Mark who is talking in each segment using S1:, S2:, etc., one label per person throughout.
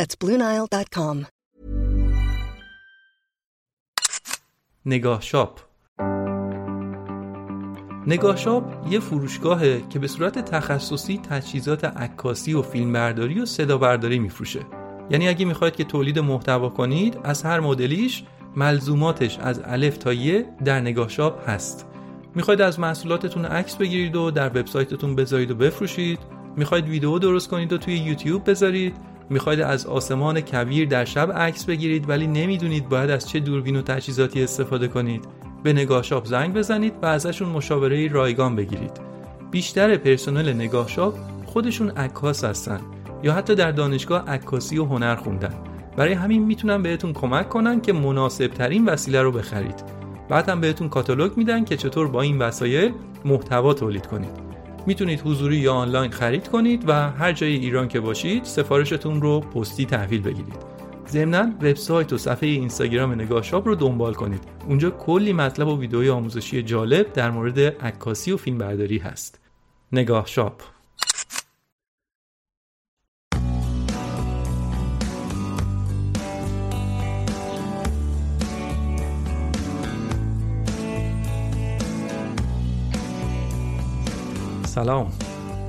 S1: That's BlueNile.com.
S2: نگاه شاپ نگاه شاپ یه فروشگاهه که به صورت تخصصی تجهیزات عکاسی و فیلمبرداری و صدا برداری میفروشه. یعنی اگه می‌خواید که تولید محتوا کنید از هر مدلیش ملزوماتش از الف تا یه در نگاه شاپ هست. می‌خواید از محصولاتتون عکس بگیرید و در وبسایتتون بذارید و بفروشید. می‌خواید ویدیو درست کنید و توی یوتیوب بذارید. می‌خواید از آسمان کویر در شب عکس بگیرید ولی نمی‌دونید باید از چه دوربین و تجهیزاتی استفاده کنید. به نگاه شاپ زنگ بزنید و ازشون مشاوره رایگان بگیرید. بیشتر پرسنل نگاه شاپ خودشون عکاس هستن یا حتی در دانشگاه عکاسی و هنر خوندن. برای همین می‌تونن بهتون کمک کنن که مناسب ترین وسیله رو بخرید. بعد هم بهتون کاتالوگ میدن که چطور با این وسایل محتوا تولید کنید. می‌تونید حضوری یا آنلاین خرید کنید و هر جای ایران که باشید سفارشتون رو پستی تحویل بگیرید. ضمنا وبسایت و صفحه اینستاگرام نگاه شاپ رو دنبال کنید. اونجا کلی مطلب و ویدئوی آموزشی جالب در مورد عکاسی و فیلمبرداری هست. نگاه شاپ. سلام.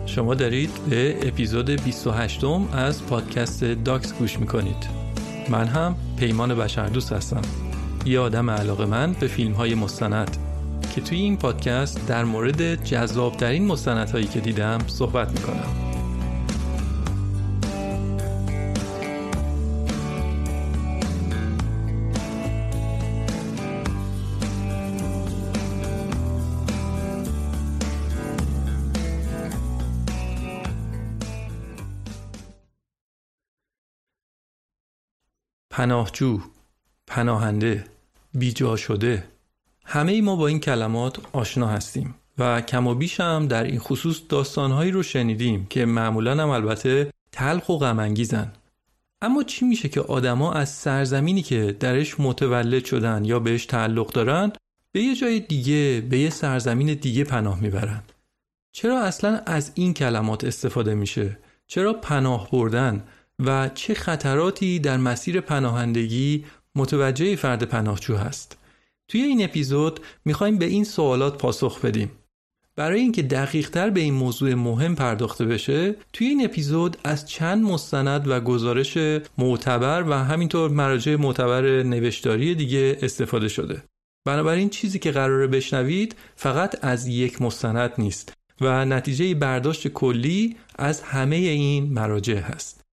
S2: شما دارید به اپیزود 28 م از پادکست داکس گوش می‌کنید. من هم پیمان بشردوست هستم. یه آدم علاقه من به فیلم های مستند که توی این پادکست در مورد جذابترین مستندهایی که دیدم صحبت می‌کنم. پناهجو پناهنده بیجا شده همه ای ما با این کلمات آشنا هستیم و کم و بیش هم در این خصوص داستانهایی رو شنیدیم که معمولا هم البته تلخ و غمانگیزن. اما چی میشه که آدما از سرزمینی که درش متولد شدن یا بهش تعلق دارن به یه جای دیگه به یه سرزمین دیگه پناه می‌برن؟ چرا اصلا از این کلمات استفاده میشه؟ چرا پناه بردن؟ و چه خطراتی در مسیر پناهندگی متوجه فرد پناهجو هست. توی این اپیزود می‌خوایم به این سوالات پاسخ بدیم. برای اینکه دقیقتر به این موضوع مهم پرداخته بشه توی این اپیزود از چند مستند و گزارش معتبر و همینطور مراجع معتبر نوشتاری دیگه استفاده شده. بنابراین چیزی که قراره بشنوید فقط از یک مستند نیست و نتیجه برداشت کلی از همه این مراجع هست.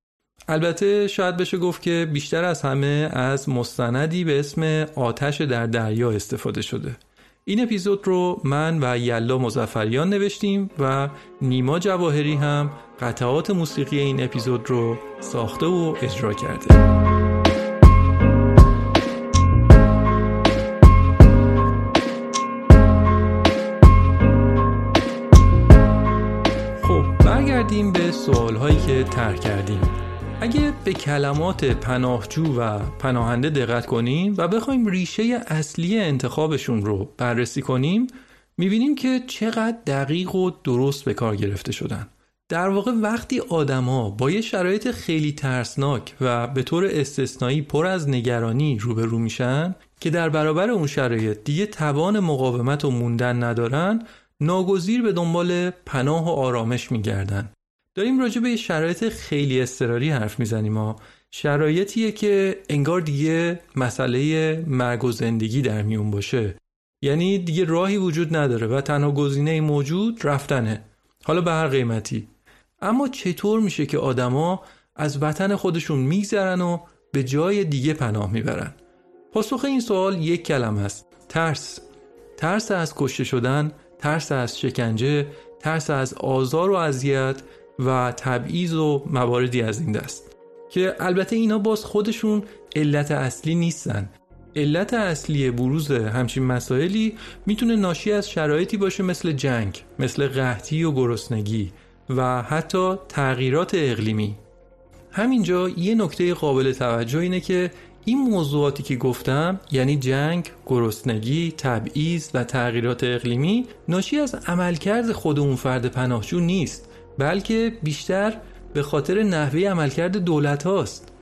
S2: البته شاید بشه گفت که بیشتر از همه از مستندی به اسم آتش در دریا استفاده شده. این اپیزود رو من و یلا مزفریان نوشتیم و نیما جواهری هم قطعات موسیقی این اپیزود رو ساخته و اجرا کرده. خب برگردیم به سوال هایی که تر کردیم. اگه به کلمات پناهجو و پناهنده دقت کنیم و بخوایم ریشه اصلی انتخابشون رو بررسی کنیم می‌بینیم که چقدر دقیق و درست به کار گرفته شدن. در واقع وقتی آدما با یه شرایط خیلی ترسناک و به طور استثنایی پر از نگرانی روبرو میشن که در برابر اون شرایط دیگه توان مقاومت و موندن ندارن ناگزیر به دنبال پناه و آرامش میگردن. داریم راجع به شرایط خیلی اضطراری حرف می‌زنیم. ها شرایطیه که انگار دیگه مسئله مرگ و زندگی در میون باشه. یعنی دیگه راهی وجود نداره و تنها گزینه موجود رفتنه. حالا به هر قیمتی. اما چطور میشه که آدما از وطن خودشون میگذرن و به جای دیگه پناه می‌برن؟ پاسخ این سوال یک کلم است ترس. ترس از کشته شدن ترس از شکنجه ترس از آزار و اذیت و تبعیض و مواردی از این دست. که البته اینا باز خودشون علت اصلی نیستن. علت اصلی بروز همچین مسائلی می‌تونه ناشی از شرایطی باشه مثل جنگ مثل قحطی و گرسنگی و حتی تغییرات اقلیمی. همینجا یه نکته قابل توجه اینه که این موضوعاتی که گفتم یعنی جنگ، گرسنگی، تبعیض و تغییرات اقلیمی ناشی از عملکرد خود اون فرد پناهجو نیست. بلکه بیشتر به خاطر نحوه عملکرد دولت هاست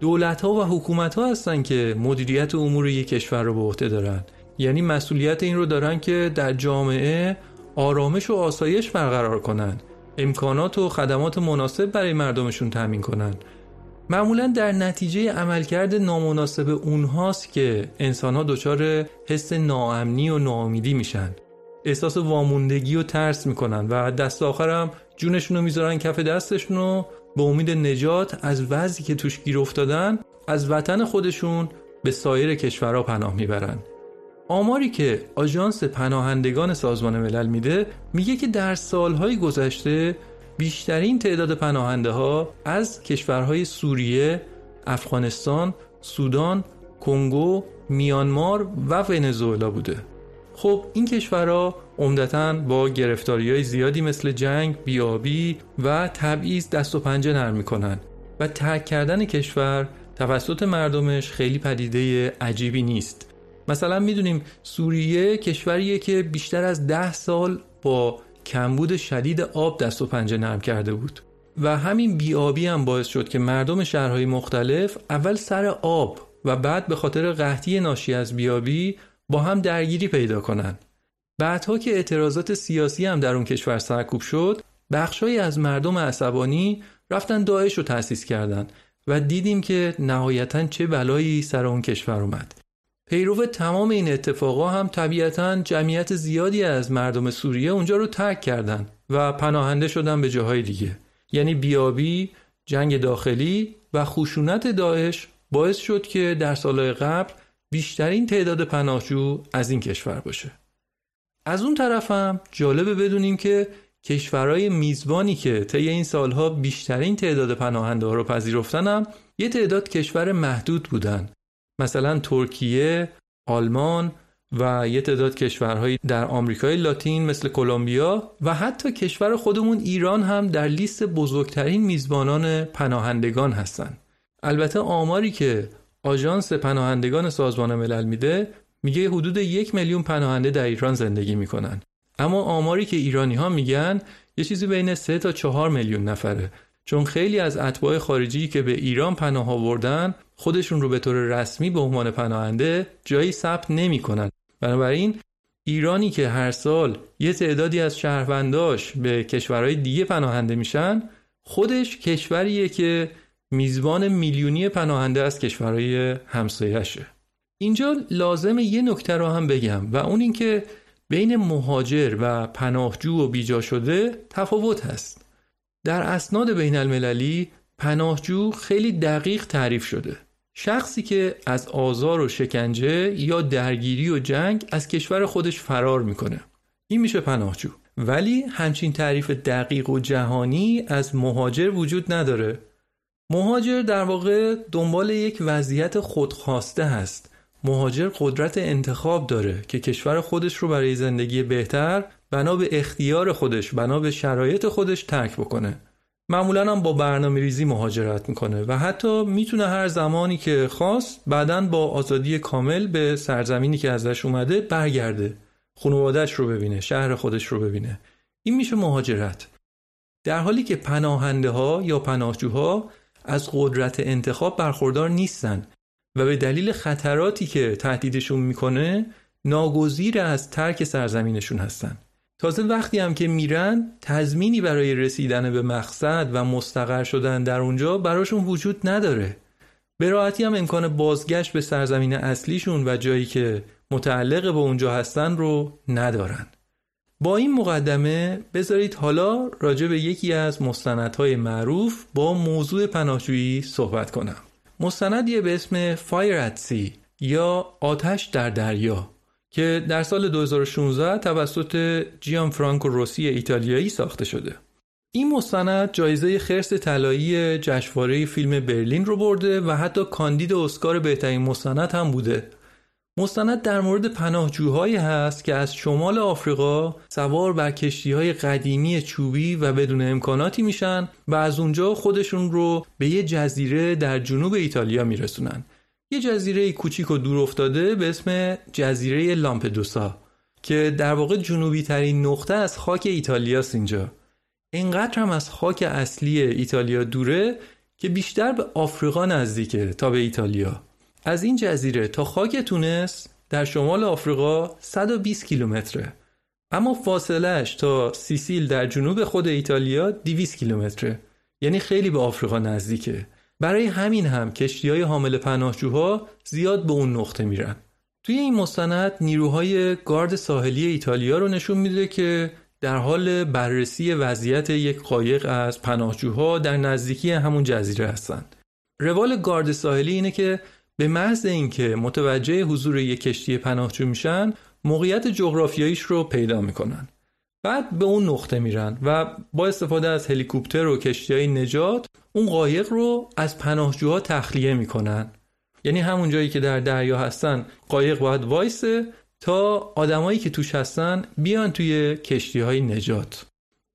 S2: دولت ها و حکومت ها هستن که مدیریت امور یک کشور رو به عهده دارن. یعنی مسئولیت این رو دارن که در جامعه آرامش و آسایش برقرار کنند امکانات و خدمات مناسب برای مردمشون تامین کنن. معمولا در نتیجه عملکرد نامناسب اونهاست که انسانها دچار حس ناامنی و ناامیدی میشن. احساس واموندگی و ترس می‌کنن و دست آخرم جونشون رو می‌ذارن کف دستشون و به امید نجات از وضعی که توش گیر افتادن از وطن خودشون به سایر کشورها پناه می‌برن آماری که آژانس پناهندگان سازمان ملل میده میگه که در سالهای گذشته بیشترین تعداد پناهنده ها از کشورهای سوریه، افغانستان، سودان، کنگو، میانمار و ونزوئلا بوده. خب این کشورها عمدتا با گرفتاری های زیادی مثل جنگ، بیابی و تبعیض دست و پنجه نرم می‌کنن و ترک کردن کشور توسط مردمش خیلی پدیده عجیبی نیست. مثلا می‌دونیم سوریه کشوریه که بیشتر از ده سال با کمبود شدید آب دست و پنجه نرم کرده بود و همین بیابی هم باعث شد که مردم شهرهای مختلف اول سر آب و بعد به خاطر قحطی ناشی از بیابی با هم درگیری پیدا کنند. بعدها که اعتراضات سیاسی هم در اون کشور سرکوب شد بخشهایی از مردم عصبانی رفتن داعش رو تأسیس کردند و دیدیم که نهایتا چه بلایی سر اون کشور اومد پیرو تمام این اتفاقا هم طبیعتا جمعیت زیادی از مردم سوریه اونجا رو ترک کردن و پناهنده شدن به جاهای دیگه یعنی بیابی، جنگ داخلی و خشونت داعش باعث شد که در سالهای قبل بیشترین تعداد پناهجو از این کشور باشه از اون طرف هم جالبه بدونیم که کشورهای میزبانی که طی این سالها بیشترین تعداد پناهنده ها رو پذیرفتن هم یه تعداد کشور محدود بودن مثلا ترکیه، آلمان و یه تعداد کشورهایی در آمریکای لاتین مثل کلمبیا و حتی کشور خودمون ایران هم در لیست بزرگترین میزبانان پناهندگان هستند. البته آماری که آژانس پناهندگان سازمان ملل میده میگه حدود یک میلیون پناهنده در ایران زندگی می‌کنن. اما آماری که ایرانی ها میگن یه چیزی بین 3 تا 4 میلیون نفره. چون خیلی از اتباع خارجی که به ایران پناه آوردن خودشون رو به طور رسمی به عنوان پناهنده جایی ثبت نمی‌کنن. بنابراین ایرانی که هر سال یه تعدادی از شهرونداش به کشورهای دیگه پناهنده میشن خودش کشوریه که میزبان میلیونی پناهنده از کشورهای همسایشه اینجا لازم یه نکته رو هم بگم و اون اینکه بین مهاجر و پناهجو و بیجا شده تفاوت هست. در اسناد بین المللی پناهجو خیلی دقیق تعریف شده. شخصی که از آزار و شکنجه یا درگیری و جنگ از کشور خودش فرار می‌کنه. این میشه پناهجو. ولی همچین تعریف دقیق و جهانی از مهاجر وجود نداره. مهاجر در واقع دنبال یک وضعیت خودخواسته هست. مهاجر قدرت انتخاب داره که کشور خودش رو برای زندگی بهتر بنا به اختیار خودش بنا به شرایط خودش ترک بکنه. معمولا هم با برنامه ریزی مهاجرت می‌کنه و حتی می‌تونه هر زمانی که خواست بعدا با آزادی کامل به سرزمینی که ازش اومده برگرده. خانوادهش رو ببینه شهر خودش رو ببینه. این میشه مهاجرت. در حالی که پناهنده ها یا پناهجوها از قدرت انتخاب برخوردار نیستن و به دلیل خطراتی که تهدیدشون می‌کنه ناگزیر از ترک سرزمینشون هستن. تازه وقتی هم که میرن تضمینی برای رسیدن به مقصد و مستقر شدن در اونجا براشون وجود نداره. به راحتی هم امکان بازگشت به سرزمین اصلیشون و جایی که متعلق به اونجا هستن رو ندارن. با این مقدمه بذارید حالا راجع به یکی از مستندهای معروف با موضوع پناهجویی صحبت کنم. مستندیه به اسم Fire at Sea یا آتش در دریا که در سال 2016 توسط جیان فرانکو روسی ایتالیایی ساخته شده. این مستند جایزه خرس طلایی جشنواره فیلم برلین رو برده و حتی کاندید اسکار بهترین مستند هم بوده. مستند در مورد پناهجوهایی هست که از شمال آفریقا سوار بر کشتی های قدیمی چوبی و بدون امکاناتی میشن و از اونجا خودشون رو به یه جزیره در جنوب ایتالیا میرسونن. یه جزیره کوچیک و دور افتاده به اسم جزیره لامپدوسا که در واقع جنوبی ترین نقطه از خاک ایتالیاست اینجا. اینقدر هم از خاک اصلی ایتالیا دوره که بیشتر به آفریقا نزدیکه تا به ایتالیا. از این جزیره تا خاک تونس در شمال آفریقا 120 کیلومتره. اما فاصلهش تا سیسیل در جنوب خود ایتالیا 200 کیلومتره. یعنی خیلی به آفریقا نزدیکه. برای همین هم کشتی های حامل پناهجوها زیاد به اون نقطه میرن. توی این مستند نیروهای گارد ساحلی ایتالیا رو نشون میده که در حال بررسی وضعیت یک قایق از پناهجوها در نزدیکی همون جزیره هستند. روال گارد ساحلی اینه که به محض اینکه متوجه حضور یک کشتی پناهجو میشن موقعیت جغرافیاییش رو پیدا می‌کنن. بعد به اون نقطه میرن و با استفاده از هلیکوپتر و کشتی های نجات اون قایق رو از پناهجوها تخلیه می‌کنن. یعنی همون جایی که در دریا هستن قایق باید وایسه تا آدمایی که توش هستن بیان توی کشتی های نجات.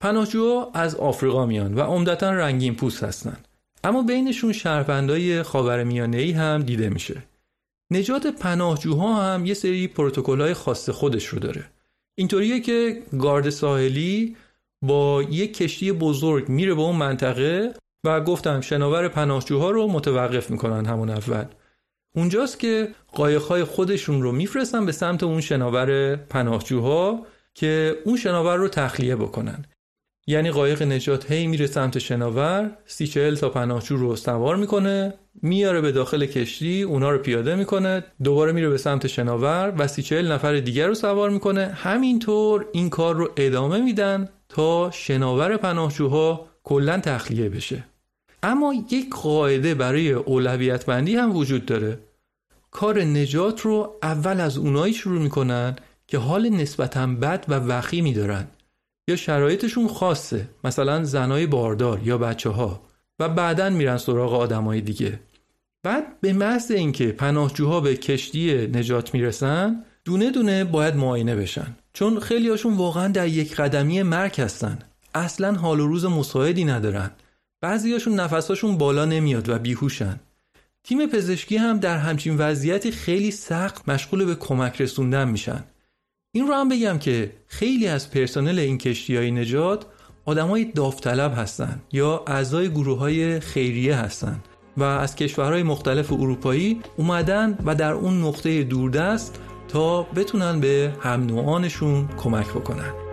S2: پناهجوها از آفریقا میان و عمدتا رنگین پوست هستن. اما بینشون شهروندای خاورمیانه ای هم دیده میشه. نجات پناهجوها هم یه سری پروتکل خاص خودش رو داره. اینطوریه که گارد ساحلی با یک کشتی بزرگ میره به اون منطقه و گفتم شناور پناهجوها رو متوقف می‌کنن همون اول. اونجاست که قایقهای خودشون رو میفرستن به سمت اون شناور پناهجوها که اون شناور رو تخلیه بکنن. یعنی قایق نجات هی میره سمت شناور سی چهل تا پناهجو رو سوار می‌کنه میاره به داخل کشتی اونا رو پیاده می‌کنه دوباره میره به سمت شناور و سی چهل نفر دیگر رو سوار می‌کنه. همینطور این کار رو ادامه میدن تا شناور پناهجوها کلا تخلیه بشه. اما یک قاعده برای اولویت بندی هم وجود داره. کار نجات رو اول از اونایی شروع می‌کنن که حال نسبتا بد و وخیمی دارن. شرایطشون خاصه مثلا زنای باردار یا بچه ها و بعدا میرن سراغ آدمای دیگه. بعد به محض اینکه پناهجوها به کشتی نجات می‌رسن دونه دونه باید معاینه بشن. چون خیلی هاشون واقعا در یک قدمی مرگ هستن. اصلا حال و روز مساعدی ندارن. بعضیاشون نفساشون بالا نمیاد و بیهوشن. تیم پزشکی هم در همچین وضعیتی خیلی سخت مشغول به کمک رسوندن میشن. این رو هم بگم که خیلی از پرسنل این کشتی های نجات های داوطلب هستند یا اعضای گروه های خیریه هستند و از کشورهای مختلف اروپایی اومدن و در اون نقطه دوردست تا بتونن به هم نوعانشون کمک بکنن.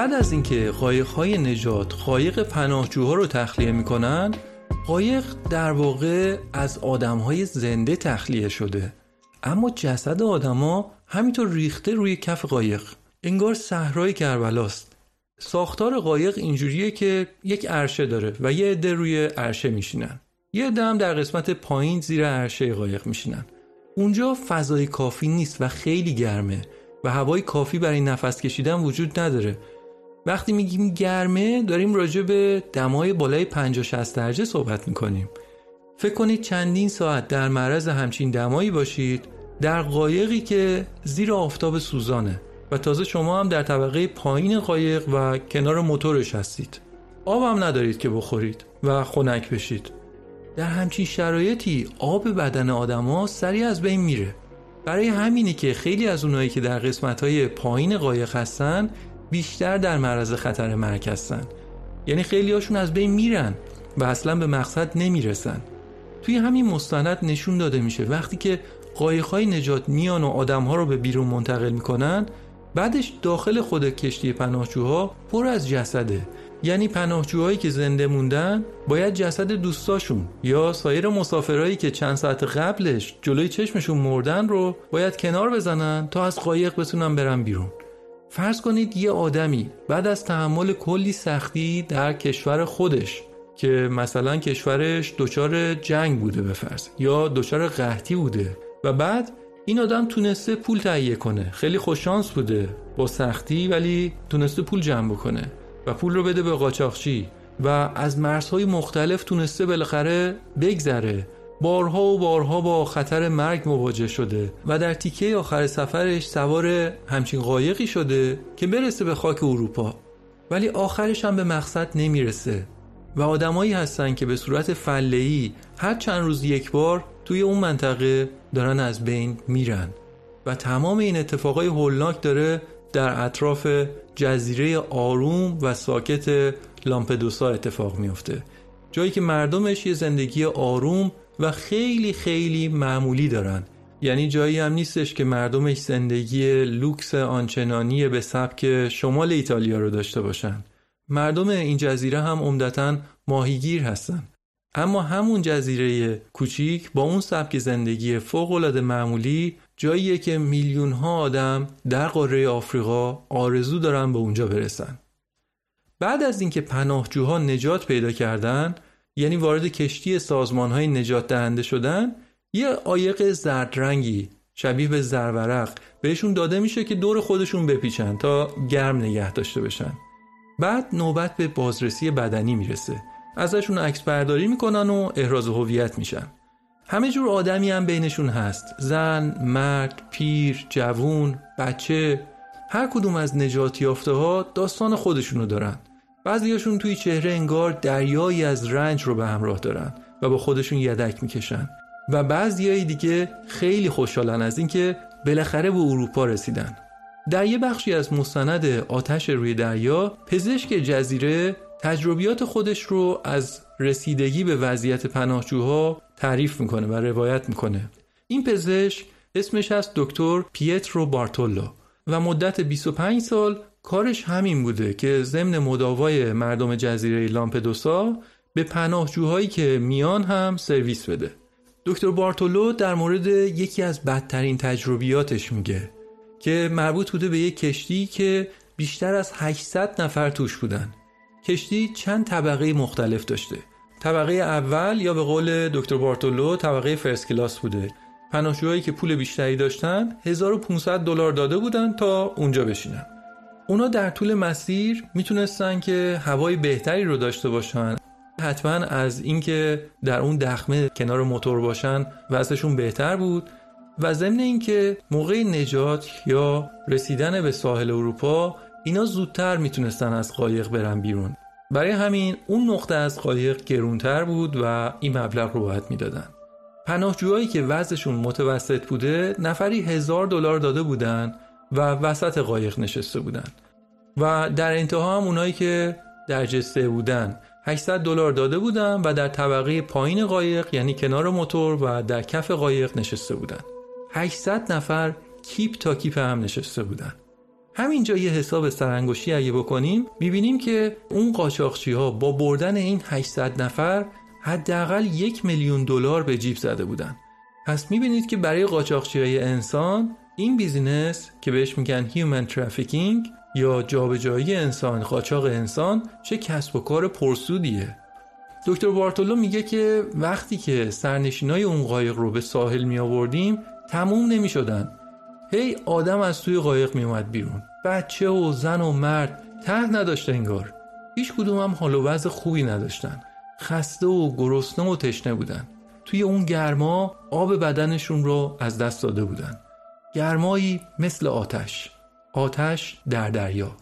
S2: بعد از اینکه قایق‌های نجات قایق پناهجوها رو تخلیه می‌کنن قایق در واقع از آدمهای زنده تخلیه شده. اما جسد آدما همینطور ریخته روی کف قایق. انگار صحرای کربلاست. ساختار قایق اینجوریه که یک عرشه داره و یه عده روی عرشه میشینن. یه عده هم در قسمت پایین زیر عرشه قایق میشینن. اونجا فضای کافی نیست و خیلی گرمه و هوای کافی برای نفس کشیدن وجود نداره. وقتی میگیم گرمه داریم راجع به دمای بالای 50 60 درجه صحبت می‌کنیم. فکر کنید چندین ساعت در معرض همچین دمایی باشید در قایقی که زیر آفتاب سوزانه و تازه شما هم در طبقه پایین قایق و کنار موتورش هستید. آب هم ندارید که بخورید و خنک بشید. در همچین شرایطی آب بدن آدما سریع از بین میره. برای همینی که خیلی از اونایی که در قسمت‌های پایین قایق هستن بیشتر در معرض خطر مرگ هستن. یعنی خیلی هاشون از بین میرن و اصلا به مقصد نمی‌رسن. توی همین مستند نشون داده میشه وقتی که قایق‌های نجات میان و آدم‌ها رو به بیرون منتقل می‌کنن بعدش داخل خود کشتی پناهجوها پر از جسده. یعنی پناهجوهایی که زنده موندن باید جسد دوستاشون یا سایر مسافرهایی که چند ساعت قبلش جلوی چشمشون مردن رو باید کنار بزنن تا از قایق بتونن برن بیرون. فرض کنید یه آدمی بعد از تحمل کلی سختی در کشور خودش که مثلا کشورش دچار جنگ بوده به فرض یا دچار قحطی بوده و بعد این آدم تونسته پول تهیه کنه. خیلی خوششانس بوده با سختی ولی تونسته پول جمع بکنه و پول رو بده به قاچاقچی و از مرزهای مختلف تونسته بالاخره بگذره. بارها و بارها با خطر مرگ مواجه شده و در تیکه آخر سفرش سوار همچین قایقی شده که برسه به خاک اروپا. ولی آخرش هم به مقصد نمی‌رسه و آدمایی هستن که به صورت فلهی هر چند روز یک بار توی اون منطقه دارن از بین میرن. و تمام این اتفاقای هولناک داره در اطراف جزیره آروم و ساکت لامپدوسا اتفاق میفته جایی که مردمش یه زندگی آروم و خیلی خیلی معمولی دارن یعنی جایی هم نیستش که مردمش زندگی لوکس آنچنانی به سبک شمال ایتالیا رو داشته باشن مردم این جزیره هم عمدتا ماهیگیر هستن اما همون جزیره کوچیک با اون سبک زندگی فوق معمولی جاییه که میلیون ها آدم در قاره آفریقا آرزو دارن به اونجا برسن. بعد از اینکه پناهجوها نجات پیدا کردن یعنی وارد کشتی سازمان های نجات دهنده شدن یه آیق زرد رنگی شبیه به زرورق بهشون داده میشه که دور خودشون بپیچن تا گرم نگه داشته بشن. بعد نوبت به بازرسی بدنی می‌رسه. ازشون عکس برداری می‌کنن و احراز هویت میشن. همه جور آدمی هم بینشون هست. زن، مرد، پیر، جوون، بچه هر کدوم از نجات یافته ها داستان خودشونو دارن. بعضیاشون توی چهره انگار دریایی از رنج رو به همراه دارن و با خودشون یدک می‌کشن. و بعضیای دیگه خیلی خوشحالن از اینکه بالاخره به اروپا رسیدن. در یه بخشی از مستند آتش روی دریا پزشک جزیره تجربیات خودش رو از رسیدگی به وضعیت پناهجوها تعریف می‌کنه و روایت می‌کنه. این پزشک اسمش از دکتر پیترو بارتولو و مدت 25 سال کارش همین بوده که ضمن مداوای مردم جزیره لامپدوسا به پناهجوهایی که میان هم سرویس بده. دکتر بارتولو در مورد یکی از بدترین تجربیاتش میگه که مربوط بوده به یک کشتی که بیشتر از 800 نفر توش بودن. کشتی چند طبقه مختلف داشته. طبقه اول یا به قول دکتر بارتولو طبقه فرست کلاس بوده. پناهجوهایی که پول بیشتری داشتن 1500 دلار داده بودن تا اونجا بشینن. اونا در طول مسیر می‌تونستن که هوای بهتری رو داشته باشن. حتما از اینکه در اون دخمه کنار موتور باشن وضعشون بهتر بود. و ضمن اینکه موقع نجات یا رسیدن به ساحل اروپا اینا زودتر می‌تونستن از قایق برن بیرون. برای همین اون نقطه از قایق گرونتر بود و این مبلغ رو باید می‌دادن. پناهجوهایی که وضعشون متوسط بوده نفری هزار دلار داده بودن و وسط قایق نشسته بودن. و در انتها هم اونایی که در جسته بودن. 800 دلار داده بودن و در طبقه پایین قایق یعنی کنار موتور و در کف قایق نشسته بودن. 800 نفر کیپ تا کیپ هم نشسته بودن. همینجا یه حساب سرانگشتی اگه بکنیم می‌بینیم که اون قاچاقچی ها با بردن این 800 نفر حداقل یک میلیون دلار به جیب زده بودن. پس می‌بینید که برای قاچاقچی های انسان این business که بهش میگن human trafficking یا جابجایی انسان قاچاق انسان چه کسب و کار پرسودیه. دکتر بارتولو میگه که وقتی که سرنشینای اون قایق رو به ساحل می آوردیم تموم نمی شدن هی آدم از توی قایق می اومد بیرون. بچه و زن و مرد ته نداشته انگار. هیچ کدوم هم حال و وضع خوبی نداشتن. خسته و گرسنه و تشنه بودن. توی اون گرما آب بدنشون رو از دست داده بودن. گرمایی مثل آتش آتش در دریا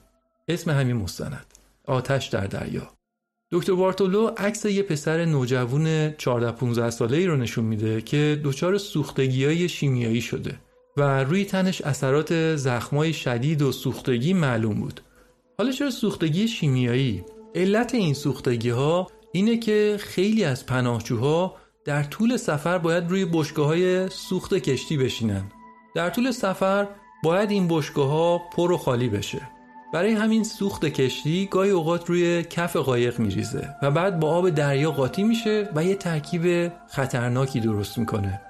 S2: اسم همین مستند آتش در دریا دکتر بارتولو عکس یه پسر نوجوون 14 15 ساله ای رو نشون میده که دچار سوختگی های شیمیایی شده و روی تنش اثرات زخمای شدید و سوختگی معلوم بود. حالا چرا سوختگی شیمیایی؟ علت این سوختگی ها اینه که خیلی از پناهجوها در طول سفر باید روی بشگاه های سوخت کشتی بشینن. در طول سفر باید این بشگاه ها پر و خالی بشه. برای همین سوخت کشتی گاهی اوقات روی کف قایق میریزه و بعد با آب دریا قاطی میشه و یه ترکیب خطرناکی درست می‌کنه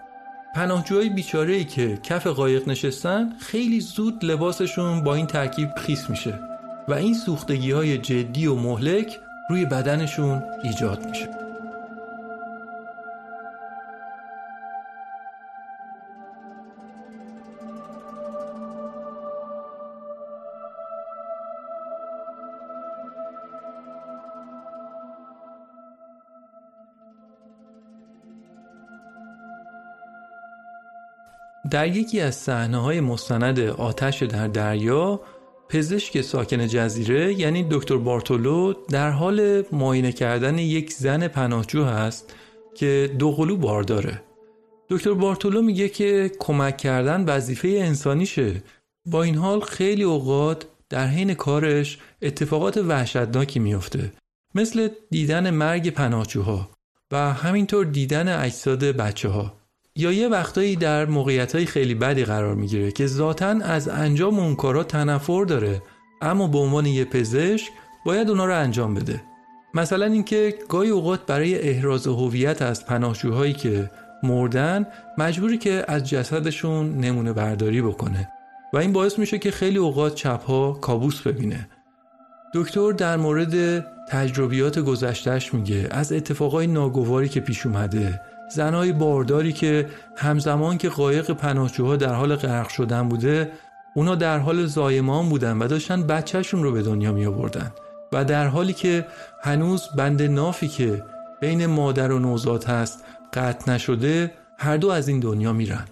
S2: پناهجوهای بیچاره ای که کف قایق نشستن خیلی زود لباسشون با این ترکیب خیس میشه و این سوختگی های جدی و مهلک روی بدنشون ایجاد میشه در یکی از صحنه های مستند آتش در دریا پزشک ساکن جزیره یعنی دکتر بارتولو در حال معاینه کردن یک زن پناهجو هست که دو قلو بار داره. دکتر بارتولو میگه که کمک کردن وظیفه انسانیشه. با این حال خیلی اوقات در حین کارش اتفاقات وحشتناکی میفته مثل دیدن مرگ پناهجوها و همینطور دیدن اجساد بچه ها یا یه وقتایی در موقعیت خیلی بدی قرار می‌گیره که ذاتا از انجام اون کارا تنفر داره اما به عنوان یه پزشک باید اونا رو انجام بده. مثلا اینکه گاهی اوقات برای احراز هویت از پناهجوهایی که مردن مجبوری که از جسدشون نمونه برداری بکنه و این باعث میشه که خیلی اوقات چپها کابوس ببینه. دکتر در مورد تجربیات گذشتهش میگه از اتفاقای ناگواری که پیش اومده زنهای بارداری که همزمان که قایق پناهجوها در حال غرق شدن بوده اونا در حال زایمان بودن و داشتن بچهشون رو به دنیا می آوردن و در حالی که هنوز بند نافی که بین مادر و نوزاد هست قطع نشده هر دو از این دنیا میرن.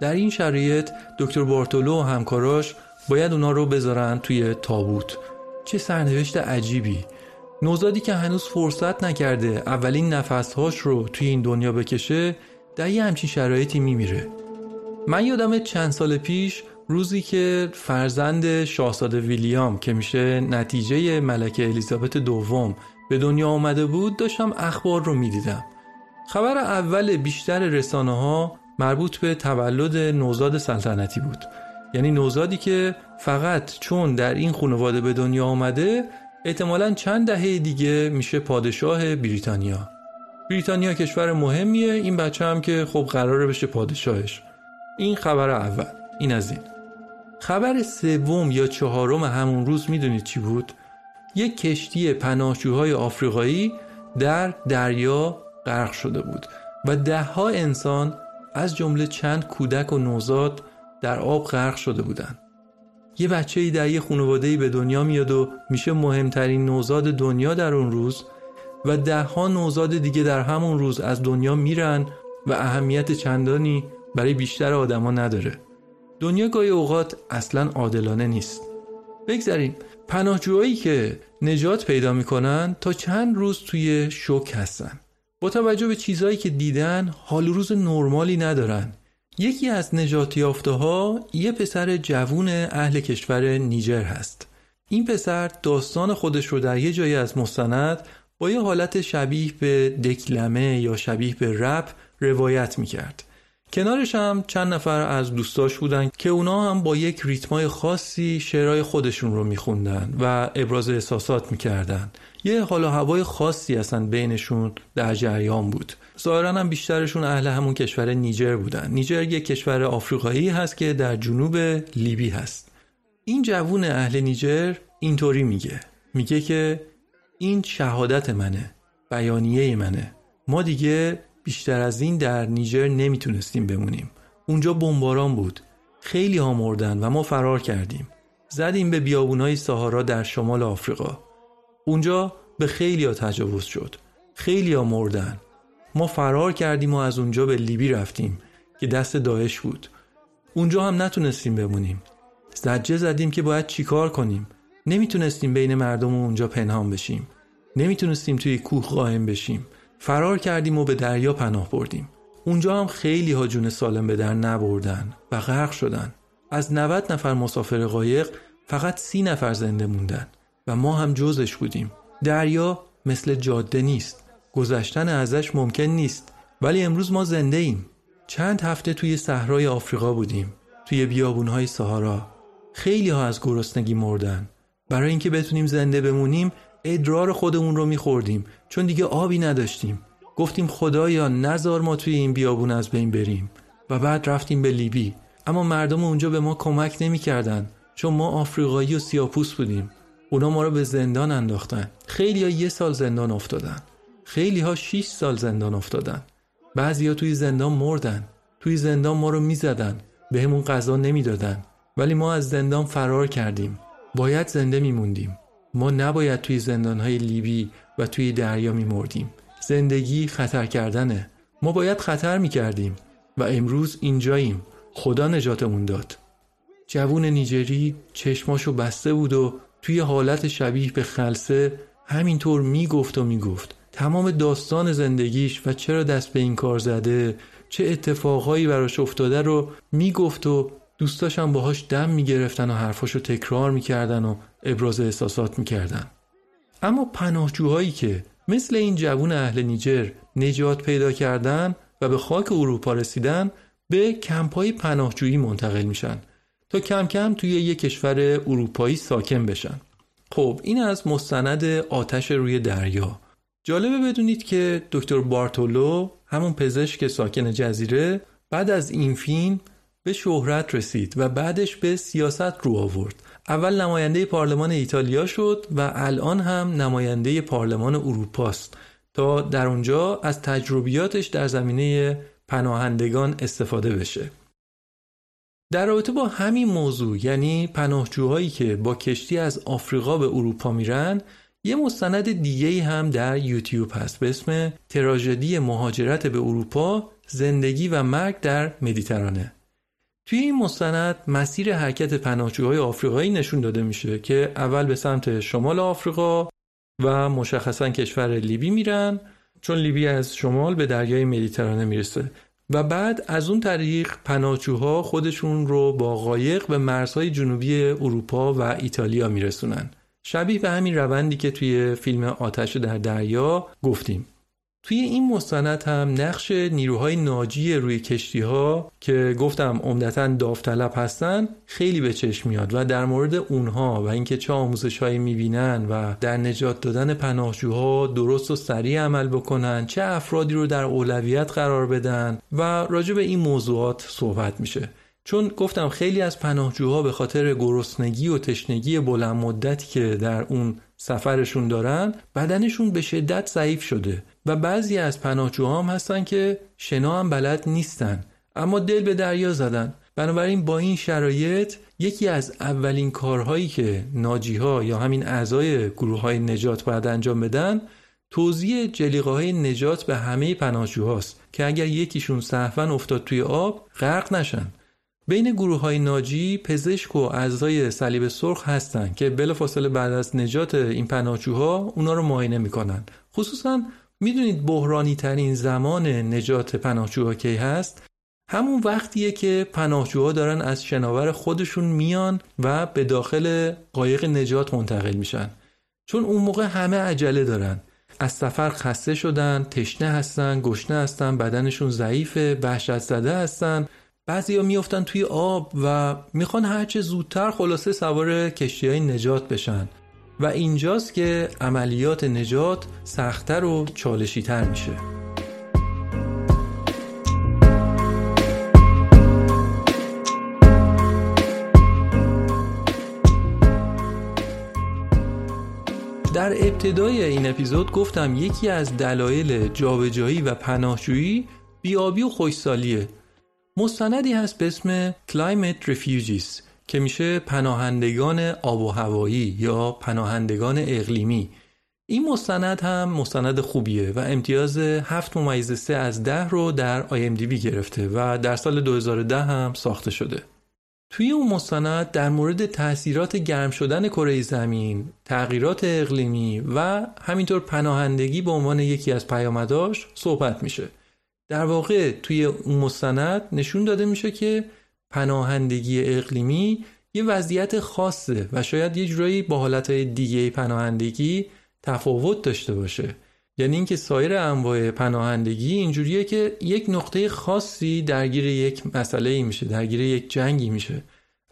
S2: در این شرایط دکتر بارتولو و همکاراش باید اونا رو بذارن توی تابوت. چه سرنوشت عجیبی. نوزادی که هنوز فرصت نکرده اولین نفسهاش رو توی این دنیا بکشه در یه همچین شرایطی میمیره. من یادم چند سال پیش روزی که فرزند شاهزاده ویلیام که میشه نتیجه ملکه الیزابت دوم به دنیا آمده بود داشتم اخبار رو می‌دیدم. خبر اول بیشتر رسانه ها مربوط به تولد نوزاد سلطنتی بود. یعنی نوزادی که فقط چون در این خانواده به دنیا آمده احتمالا چند دهه دیگه میشه پادشاه بریتانیا. بریتانیا کشور مهمیه این بچه هم که خب قراره بشه پادشاهش. این خبر اول. این از این. خبر سوم یا چهارم همون روز می‌دونید چی بود؟ یک کشتی پناهجوهای آفریقایی در دریا غرق شده بود و دهها انسان از جمله چند کودک و نوزاد در آب غرق شده بودند. یه بچه ای در یه خانواده به دنیا میاد و میشه مهمترین نوزاد دنیا در اون روز و ده ها نوزاد دیگه در همون روز از دنیا میرن و اهمیت چندانی برای بیشتر آدما نداره. دنیا گاهی اوقات اصلا عادلانه نیست. بگذاریم پناهجوهایی که نجات پیدا می‌کنن تا چند روز توی شوک هستن. با توجه به چیزهایی که دیدن حال روز نرمالی ندارن. یکی از نجات یافته ها یه پسر جوون اهل کشور نیجر هست. این پسر داستان خودش رو در یه جایی از مستند با یه حالت شبیه به دکلمه یا شبیه به رپ روایت می‌کرد. کنارش هم چند نفر از دوستاش بودن که اونا هم با یک ریتمای خاصی شعرهای خودشون رو میخوندن و ابراز احساسات می‌کردن. یه حال و هوای خاصی اصلا بینشون در جریان بود. ظاهرا هم بیشترشون اهل همون کشور نیجر بودن. نیجر یک کشور آفریقایی هست که در جنوب لیبی هست. این جوون اهل نیجر اینطوری میگه. میگه که این شهادت منه بیانیه منه. ما دیگه بیشتر از این در نیجر نمی‌تونستیم بمونیم. اونجا بمباران بود. خیلی ها مردن و ما فرار کردیم. زدیم به بیابونای ساهارا در شمال آفریقا. اونجا به خیلی ها تجاوز شد. خیلی ها مردن. ما فرار کردیم و از اونجا به لیبی رفتیم که دست داعش بود. اونجا هم نتونستیم بمونیم. زجه زدیم که باید چیکار کنیم؟ نمی‌تونستیم بین مردم اونجا پنهان بشیم. نمی‌تونستیم توی کوه قایم بشیم. فرار کردیم و به دریا پناه بردیم. اونجا هم خیلی ها جون سالم به در نبردن و غرق شدن. از 90 نفر مسافر قایق فقط سی نفر زنده موندن و ما هم جزش بودیم. دریا مثل جاده نیست. گذشتن ازش ممکن نیست. ولی امروز ما زنده ایم. چند هفته توی صحرای آفریقا بودیم. توی بیابونهای سهارا خیلی ها از گرسنگی مردن. برای اینکه بتونیم زنده بمونیم ادرار خودمون رو میخوردیم. چون دیگه آبی نداشتیم. گفتیم خدایا نزار ما توی این بیابون از بین بریم. و بعد رفتیم به لیبی. اما مردم اونجا به ما کمک نمی‌کردن. چون ما آفریقایی و سیاپوس بودیم. اونا ما رو به زندان انداختن. خیلی ها یه سال زندان افتادن. خیلی ها 6 سال زندان افتادن. بعضی ها توی زندان مردن. توی زندان ما رو می‌زدن. بهمون غذا نمی‌دادن. ولی ما از زندان فرار کردیم. باید زنده میموندیم. ما نباید توی زندانهای لیبی و توی دریا میمردیم. زندگی خطر کردنه. ما باید خطر می‌کردیم. و امروز اینجاییم. خدا نجاتمون داد. جوون نیجری چشماشو بسته بود و توی حالت شبیه به خلصه همینطور می‌گفت و می‌گفت. تمام داستان زندگیش و چرا دست به این کار زده چه اتفاقهایی براش افتاده رو می‌گفت و دوستاشم باهاش دم می‌گرفتن و حرفاشو تکرار می‌کردن و ابراز احساسات می‌کردن. اما پناهجوهایی که مثل این جوون اهل نیجر نجات پیدا کردن و به خاک اروپا رسیدن به کمپای پناهجویی منتقل میشن تا کم کم توی یک کشور اروپایی ساکن بشن. خب این از مستند آتش روی دریا. جالبه بدونید که دکتر بارتولو همون پزشک ساکن جزیره بعد از این فیلم به شهرت رسید و بعدش به سیاست رو آورد. اول نماینده پارلمان ایتالیا شد و الان هم نماینده پارلمان اروپاست. تا در اونجا از تجربیاتش در زمینه پناهندگان استفاده بشه. در رابطه با همین موضوع یعنی پناهجوهایی که با کشتی از آفریقا به اروپا میرن یه مستند دیگه هم در یوتیوب هست به اسم تراژدی مهاجرت به اروپا زندگی و مرگ در مدیترانه. توی این مستند مسیر حرکت پناهجوهای آفریقایی نشون داده میشه که اول به سمت شمال آفریقا و مشخصا کشور لیبی میرن چون لیبی از شمال به دریای مدیترانه می‌رسه و بعد از اون طریق پناهجوها خودشون رو با قایق به مرزهای جنوبی اروپا و ایتالیا میرسونن. شبیه به همین روندی که توی فیلم آتش در دریا گفتیم. توی این مستند هم نقش نیروهای ناجی روی کشتی ها که گفتم عمدتا داوطلب هستن خیلی به چشم میاد و در مورد اونها و اینکه چه آموزش هایی می‌بینن و در نجات دادن پناهجوها درست و سریع عمل بکنن چه افرادی رو در اولویت قرار بدن و راجع به این موضوعات صحبت میشه. چون گفتم خیلی از پناهجوها به خاطر گرسنگی و تشنگی بلند مدتی که در اون سفرشون دارن بدنشون به شدت ضعیف شده و بعضی از پناهجوها هم هستن که شنا هم بلد نیستن. اما دل به دریا زدن. بنابراین با این شرایط یکی از اولین کارهایی که ناجی ها یا همین اعضای گروه های نجات باید انجام بدن توضیح جلیقه های نجات به همه پناهجوهاست که اگر یکیشون صحفن افتاد توی آب غرق نشن. بین گروه های ناجی پزشک و اعضای صلیب سرخ هستند که بلافاصله بعد از نجات این پناهجوها اونا رو معاینه می‌کنن. خصوصا می‌دونید بحرانی ترین زمان نجات پناهجوها کی هست؟ همون وقتیه که پناهجوها دارن از شناور خودشون میان و به داخل قایق نجات منتقل میشن. چون اون موقع همه عجله دارن. از سفر خسته شدن تشنه هستن گشنه هستن بدنشون ضعیفه وحشت زده هستن. بعضی ها میفتن توی آب و می‌خوان هرچه زودتر خلاصه سوار کشتی های نجات بشن. و اینجاست که عملیات نجات سختتر و چالشیتر میشه. در ابتدای این اپیزود گفتم یکی از دلایل جابجایی و پناهجویی بیابی و خوشسالیه. مستندی هست به اسم Climate Refugees که میشه پناهندگان آب و هوایی یا پناهندگان اقلیمی این مستند هم مستند خوبیه و امتیاز 7 ممیز 3 از 10 رو در IMDb گرفته و در سال 2010 هم ساخته شده. توی اون مستند در مورد تاثیرات گرم شدن کره زمین، تغییرات اقلیمی و همینطور پناهندگی به عنوان یکی از پیامداش صحبت میشه. در واقع توی اون مستند نشون داده میشه که پناهندگی اقلیمی یه وضعیت خاصه و شاید یه جورایی با حالتهای دیگه پناهندگی تفاوت داشته باشه. یعنی اینکه سایر انواع پناهندگی اینجوریه که یک نقطه خاصی درگیر یک مسئله ای میشه درگیر یک جنگی میشه.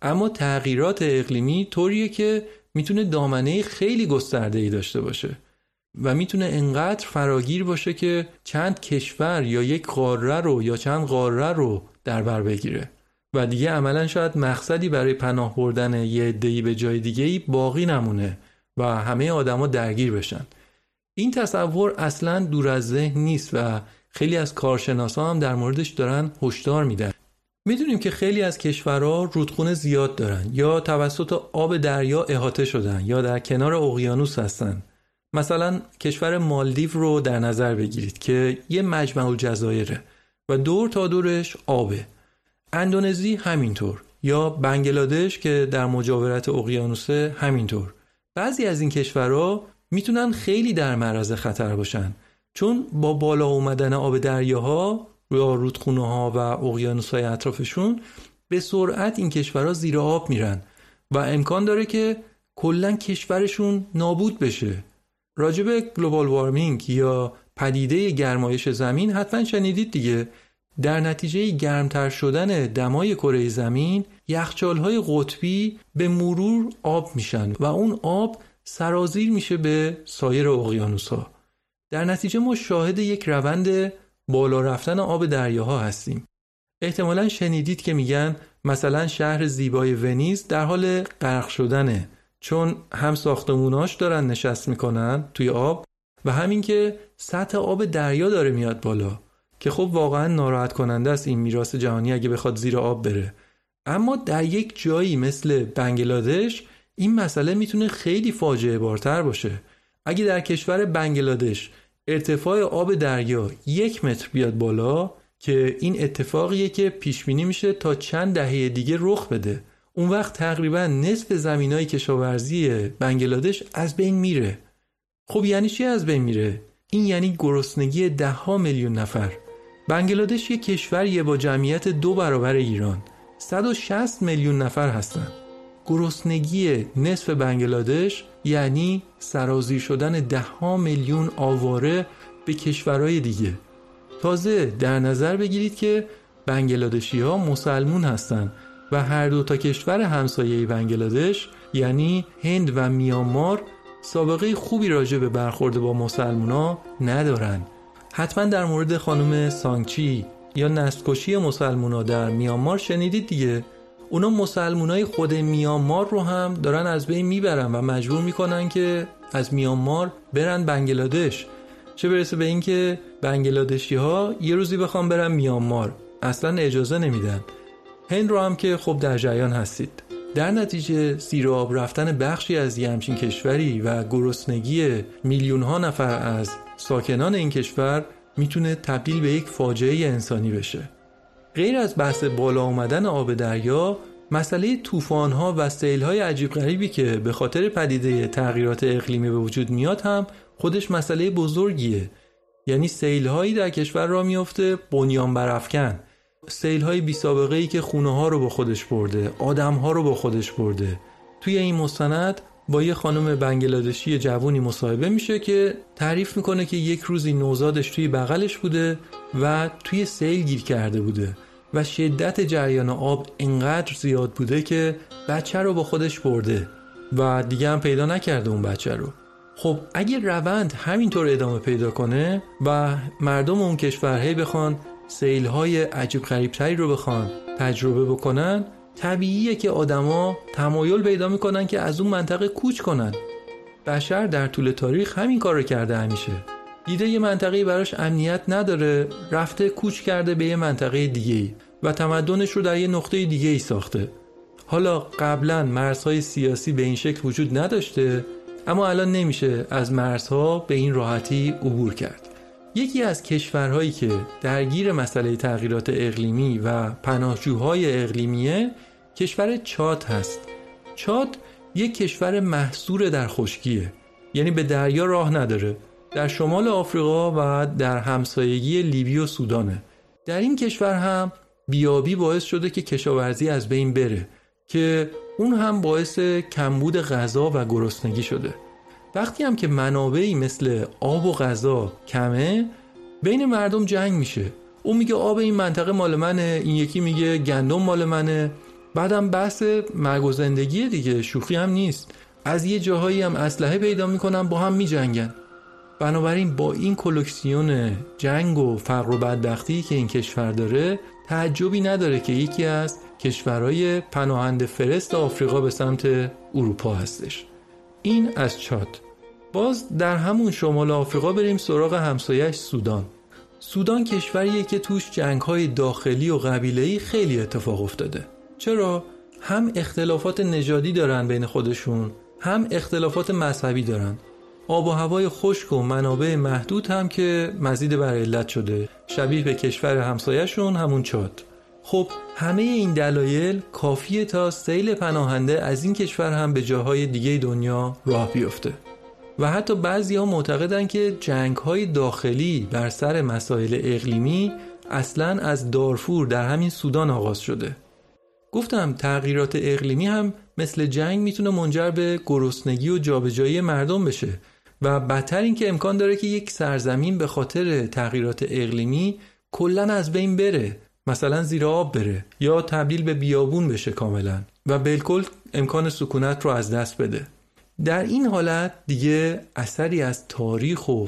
S2: اما تغییرات اقلیمی طوریه که می‌تونه دامنه خیلی گسترده ای داشته باشه. و می‌تونه انقدر فراگیر باشه که چند کشور یا یک قاره رو یا چند قاره رو در بر بگیره. و دیگه عملا شاید مقصدی برای پناه بردن یه عده‌ای به جای دیگه ای باقی نمونه و همه آدما درگیر بشن. این تصور اصلا دور از ذهن نیست و خیلی از کارشناسا هم در موردش دارن هشدار میدن. می‌دونیم که خیلی از کشورها رودخونه زیاد دارن یا توسط آب دریا احاطه شدن یا در کنار اقیانوس هستن. مثلا کشور مالدیو رو در نظر بگیرید که یه مجمع الجزایره و دور تا دورش آبه. اندونزی همینطور یا بنگلادش که در مجاورت اقیانوسه همینطور. بعضی از این کشورها می‌تونن خیلی در معرض خطر باشن چون با بالا اومدن آب دریاها یا رودخونه ها و اقیانوس های اطرافشون به سرعت این کشورها زیر آب میرن و امکان داره که کلا کشورشون نابود بشه. راجب گلوبال وارمینگ یا پدیده گرمایش زمین حتما شنیدید دیگه. در نتیجه گرمتر شدن دمای کره زمین یخچالهای قطبی به مرور آب میشن و اون آب سرازیر میشه به سایر اقیانوسها. در نتیجه ما شاهد یک روند بالا رفتن آب دریاها هستیم. احتمالا شنیدید که میگن مثلا شهر زیبای ونیز در حال غرق شدنه. چون هم ساختموناش دارن نشست می‌کنن توی آب و همین که سطح آب دریا داره میاد بالا که خب واقعا ناراحت کننده است این میراث جهانی اگه بخواد زیر آب بره. اما در یک جایی مثل بنگلادش این مسئله می‌تونه خیلی فاجعه بارتر باشه. اگه در کشور بنگلادش ارتفاع آب دریا یک متر بیاد بالا که این اتفاقیه که پیش بینی میشه تا چند دهه دیگه رخ بده. اون وقت تقریبا نصف زمینای کشاورزی بنگلادش از بین میره. خب یعنی چی از بین میره؟ این یعنی گرسنگی ده ها میلیون نفر. بنگلادش یک کشوریه با جمعیت دو برابر ایران. 160 میلیون نفر هستند. گرسنگی نصف بنگلادش یعنی سرازیر شدن ده میلیون آواره به کشورهای دیگه. تازه در نظر بگیرید که بنگلادشی ها مسلمون هستند و هر دو تا کشور همسایه بنگلادش یعنی هند و میانمار سابقه خوبی راجع به برخورد با مسلمونا ندارن. حتما در مورد خانم سانگچی یا نسلکشی مسلمونا در میانمار شنیدید دیگه. اونا مسلمونای خود میانمار رو هم دارن از بین می‌برن و مجبور می‌کنن که از میانمار برن بنگلادش. چه برسه به اینکه بنگلادشی ها یه روزی بخوام برن میانمار. اصلا اجازه نمیدن. هند رو هم که خب در جریان هستید. در نتیجه زیر آب رفتن بخشی از یه همچین کشوری و گرسنگی میلیون ها نفر از ساکنان این کشور می‌تونه تبدیل به یک فاجعه انسانی بشه. غیر از بحث بالا آمدن آب دریا مسئله طوفان ها و سیل های عجیب غریبی که به خاطر پدیده تغییرات اقلیمی به وجود میاد هم خودش مسئله بزرگیه. یعنی سیل هایی در کشور را میافته بنیان برافکن. سیل های بی سابقه ای که خونه ها رو با خودش برده آدم ها رو با خودش برده. توی این مستند با یه خانم بنگلادشی جوونی مصاحبه میشه که تعریف می‌کنه که یک روزی نوزادش توی بغلش بوده و توی سیل گیر کرده بوده و شدت جریان آب انقدر زیاد بوده که بچه رو با خودش برده و دیگه هم پیدا نکرده اون بچه رو. خب اگه روند همینطور ادامه پیدا کنه و مردم اون کشورهی بخوان سیل های عجیب غریبتری رو بخوان. تجربه بکنن طبیعیه که آدما تمایل پیدا می‌کنن که از اون منطقه کوچ کنن. بشر در طول تاریخ همین کار رو کرده همیشه. دیده یه منطقه براش امنیت نداره رفته کوچ کرده به یه منطقه دیگه و تمدنش رو در یه نقطه دیگه ای ساخته. حالا قبلا مرزهای سیاسی به این شکل وجود نداشته اما الان نمیشه از مرزها به این راحتی عبور کرد. یکی از کشورهایی که درگیر مسئله تغییرات اقلیمی و پناهجوهای اقلیمیه کشور چاد هست. چاد یک کشور محصور در خشکیه یعنی به دریا راه نداره. در شمال آفریقا و در همسایگی لیبی و سودانه. در این کشور هم بیابی باعث شده که کشاورزی از بین بره که اون هم باعث کمبود غذا و گرسنگی شده. وقتی هم که منابعی مثل آب و غذا کمه بین مردم جنگ میشه. اون میگه آب این منطقه مال منه این یکی میگه گندم مال منه. بعدم بحث مرگ و زندگی دیگه شوخی هم نیست. از یه جاهایی هم اسلحه پیدا می‌کنن با هم میجنگن. بنابراین با این کلکسیون جنگ و فقر و بدبختی که این کشور داره تعجبی نداره که یکی از کشورهای پناهنده فرست آفریقا به سمت اروپا هستش. این از چاد. باز در همون شمال آفریقا بریم سراغ همسایش سودان. سودان کشوریه که توش جنگهای داخلی و قبیله‌ای خیلی اتفاق افتاده. چرا؟ هم اختلافات نژادی دارن بین خودشون هم اختلافات مذهبی دارن. آب و هوای خشک و منابع محدود هم که مزید بر علت شده. شبیه به کشور همسایهشون همون چاد. خب همه این دلایل کافیه تا سیل پناهنده از این کشور هم به جاهای دیگه دنیا راه بیفته. و حتی بعضی ها معتقدن که جنگ های داخلی بر سر مسائل اقلیمی اصلا از دارفور در همین سودان آغاز شده. گفتم تغییرات اقلیمی هم مثل جنگ می‌تونه منجر به گرسنگی و جابجایی مردم بشه. و بدتر اینکه امکان داره که یک سرزمین به خاطر تغییرات اقلیمی کلا از بین بره. مثلا زیر آب بره یا تبدیل به بیابون بشه کاملا و بالکل امکان سکونت رو از دست بده در این حالت دیگه اثری از تاریخ و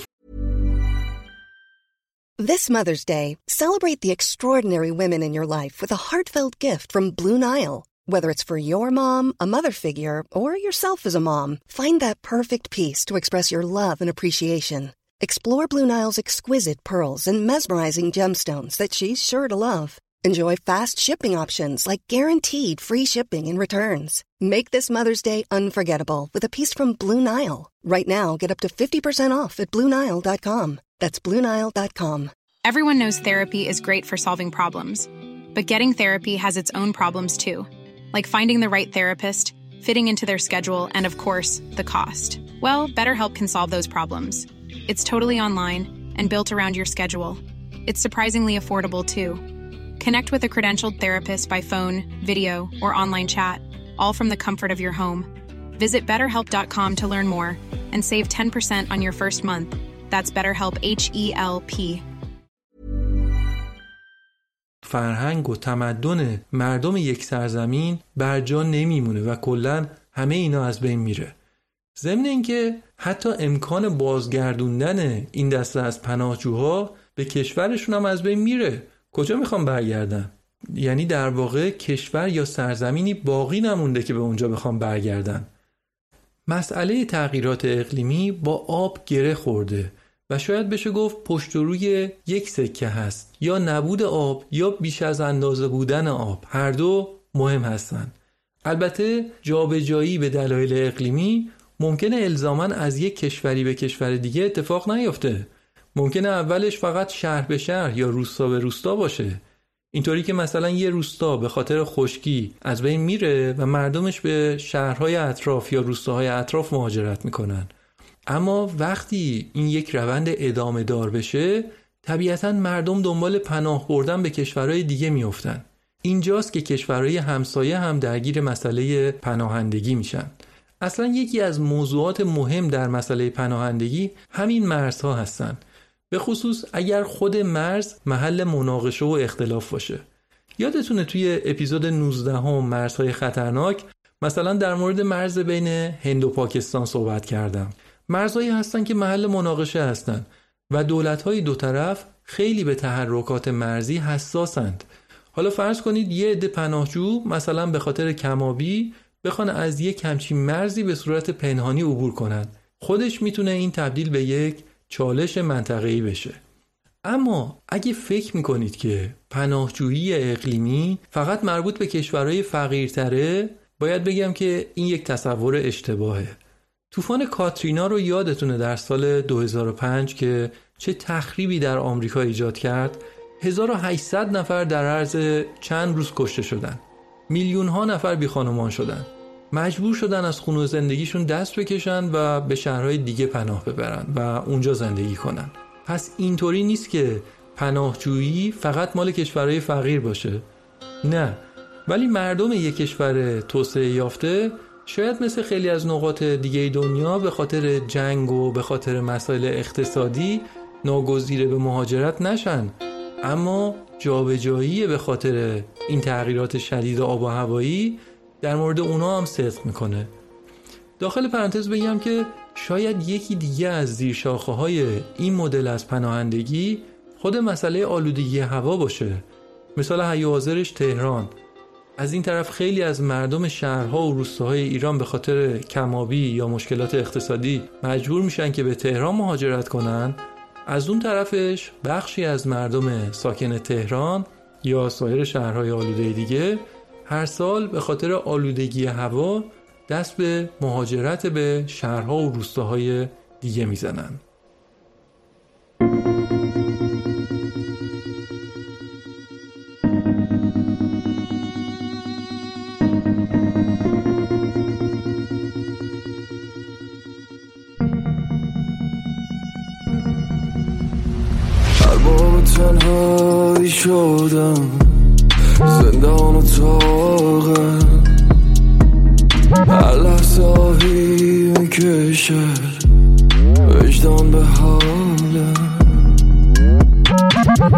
S1: This Mother's Day, celebrate the extraordinary women in your life with a heartfelt gift from Blue Nile. Whether it's for your mom, a mother figure, or yourself as a mom, find that perfect piece to express your love and appreciation. Explore Blue Nile's exquisite pearls and mesmerizing gemstones that she's sure to love. Enjoy fast shipping options like guaranteed free shipping and returns. Make this Mother's Day unforgettable with a piece from Blue Nile. Right now, get up to 50% off at BlueNile.com. That's BlueNile.com.
S3: Everyone knows therapy is great for solving problems, but getting therapy has its own problems too, like finding the right therapist, fitting into their schedule, and of course, the cost. Well, BetterHelp can solve those problems. It's totally online and built around your schedule. It's surprisingly affordable too. Connect with a credentialed therapist by phone, video, or online chat, all from the comfort of your home. Visit betterhelp.com to learn more and save 10% on your first month. That's BetterHelp H E L P.
S2: فرهنگ و تمدن مردم یک سرزمین بر جا نمیمونه و کلا همه اینا از بین میره. ضمن اینکه حتی امکان بازگردوندن این دسته از پناهجوها به کشورشون هم از بین میره. کجا می‌خوام برگردن؟ یعنی در واقع کشور یا سرزمینی باقی نمونده که به اونجا بخوام برگردن. مسئله تغییرات اقلیمی با آب گره خورده و شاید بشه گفت پشت روی یک سکه هست. یا نبود آب یا بیش از اندازه بودن آب. هر دو مهم هستند البته جابجایی به دلایل اقلیمی ممکنه الزاما از یک کشوری به کشور دیگه اتفاق نیفته. ممکنه اولش فقط شهر به شهر یا روستا به روستا باشه. اینطوری که مثلا یه روستا به خاطر خشکی از بین میره و مردمش به شهرهای اطراف یا روستاهای اطراف مهاجرت می‌کنن. اما وقتی این یک روند ادامه دار بشه طبیعتا مردم دنبال پناه بردن به کشورهای دیگه میافتن. اینجاست که کشورهای همسایه هم درگیر مسئله پناهندگی میشن. اصلا یکی از موضوعات مهم در مسئله پناهندگی همین مرزها هستند به خصوص اگر خود مرز محل مناقشه و اختلاف باشه. یادتونه توی اپیزود 19 هم مرزهای خطرناک مثلا در مورد مرز بین هند و پاکستان صحبت کردم. مرزهایی هستن که محل مناقشه هستند و دولت‌های دو طرف خیلی به تحرکات مرزی حساسند. حالا فرض کنید یه عده پناهجو مثلا به خاطر کمابی بخوان از یک همچین مرزی به صورت پنهانی عبور کنند. خودش می‌تونه این تبدیل به یک چالش منطقه‌ای بشه. اما اگه فکر می‌کنید که پناهجویی اقلیمی فقط مربوط به کشورهای فقیرتره باید بگم که این یک تصور اشتباهه. طوفان کاترینا رو یادتونه در سال 2005 که چه تخریبی در آمریکا ایجاد کرد؟ 1800 نفر در عرض چند روز کشته شدن میلیون ها نفر بی خانمان شدن. مجبور شدن از خونه زندگیشون دست بکشن و به شهرهای دیگه پناه ببرن و اونجا زندگی کنن. پس اینطوری نیست که پناهجویی فقط مال کشورهای فقیر باشه. نه. ولی مردم یک کشور توسعه یافته شاید مثل خیلی از نقاط دیگه دنیا به خاطر جنگ و به خاطر مسائل اقتصادی ناگزیر به مهاجرت نشن. اما جابجایی به خاطر این تغییرات شدید آب و هوایی در مورد اونا هم صدق می‌کنه. داخل پرانتز بگم که شاید یکی دیگه از زیرشاخه های این مدل از پناهندگی خود مسئله آلودگی هوا باشه. مثال حیوازرش تهران. از این طرف خیلی از مردم شهرها و روستاهای ایران به خاطر کمابی یا مشکلات اقتصادی مجبور میشن که به تهران مهاجرت کنن. از اون طرفش بخشی از مردم ساکن تهران یا سایر شهرهای آلوده دیگه هر سال به خاطر آلودگی هوا دست به مهاجرت به شهرها و روستاهای دیگه می‌زنن.
S4: تنهایی شدم. زندان و تاقه هر لحظه آهی می‌کشه وجدان به حاله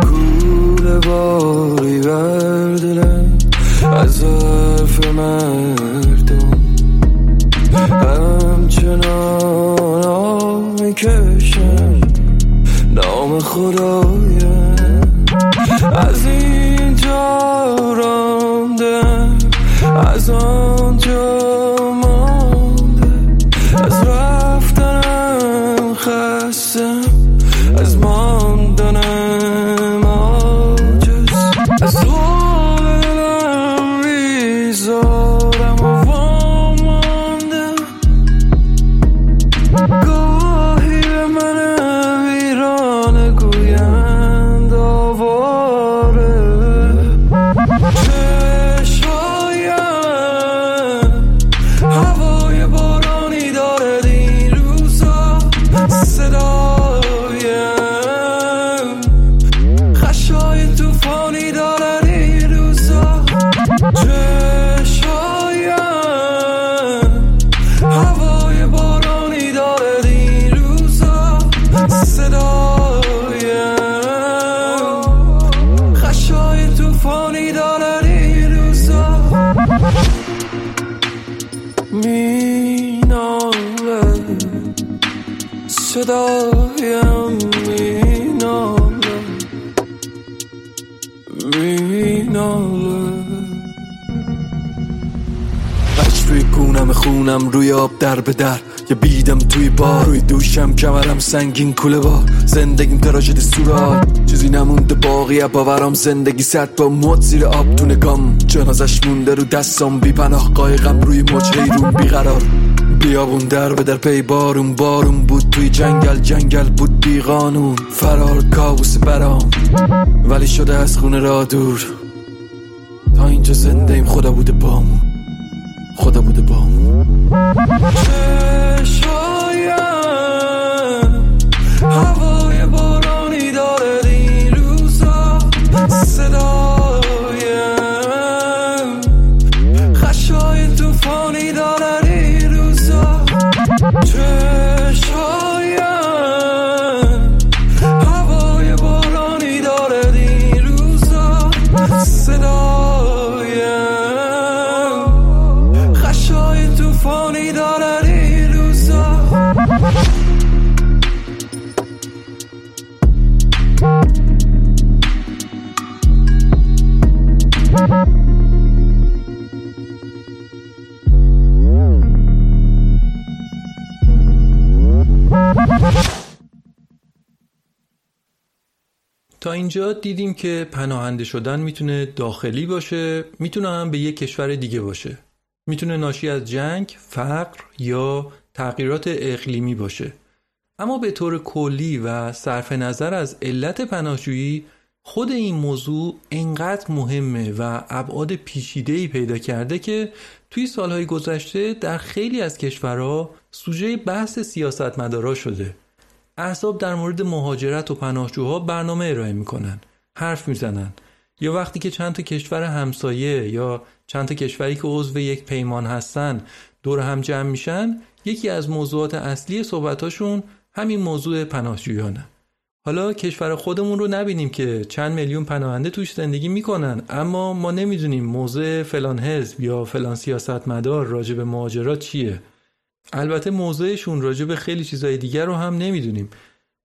S4: کوله باری بردله از حرف مردم. همچنان آه می‌کشم. نام خدایه از اینجا رانده از آنجا
S5: روی آب در به در. یه بیدم توی بار. روی دوشم کمرم سنگین کوله بار. زندگیم تراژدی سورات چیزی نمونده باقی باورام زندگی صد با مد زیر آب تو نگام. جنازش مونده رو دستام. بی پناه قایقم روی موج حیرون بیقرار. بیابون در به در پی بارون. بارون بود توی جنگل. جنگل بود بی قانون فرار کابوس برام. ولی شده از خونه را دور. تا اینجا زنده ایم خدا بوده بام خدا بوده
S2: 只剩 دیدیم که پناهنده شدن می‌تونه داخلی باشه می‌تونه هم به یک کشور دیگه باشه. می‌تونه ناشی از جنگ، فقر یا تغییرات اقلیمی باشه. اما به طور کلی و صرف نظر از علت پناهجویی خود این موضوع انقدر مهمه و ابعاد پیچیده‌ای پیدا کرده که توی سالهای گذشته در خیلی از کشورها سوژه بحث سیاستمدارا شده. احزاب در مورد مهاجرت و پناهجوها برنامه ارائه می‌کنن. حرف می‌زنن. یا وقتی که چند تا کشور همسایه یا چند تا کشوری که عضو یک پیمان هستن دور هم جمع میشن یکی از موضوعات اصلی صحبتاشون همین موضوع پناهجویانه. حالا کشور خودمون رو نبینیم که چند میلیون پناهنده توش زندگی می‌کنن اما ما نمی‌دونیم موضع فلان حزب یا فلان سیاستمدار راجع به مهاجرات چیه. البته موضعشون راجع به خیلی چیزای دیگر رو هم نمی‌دونیم.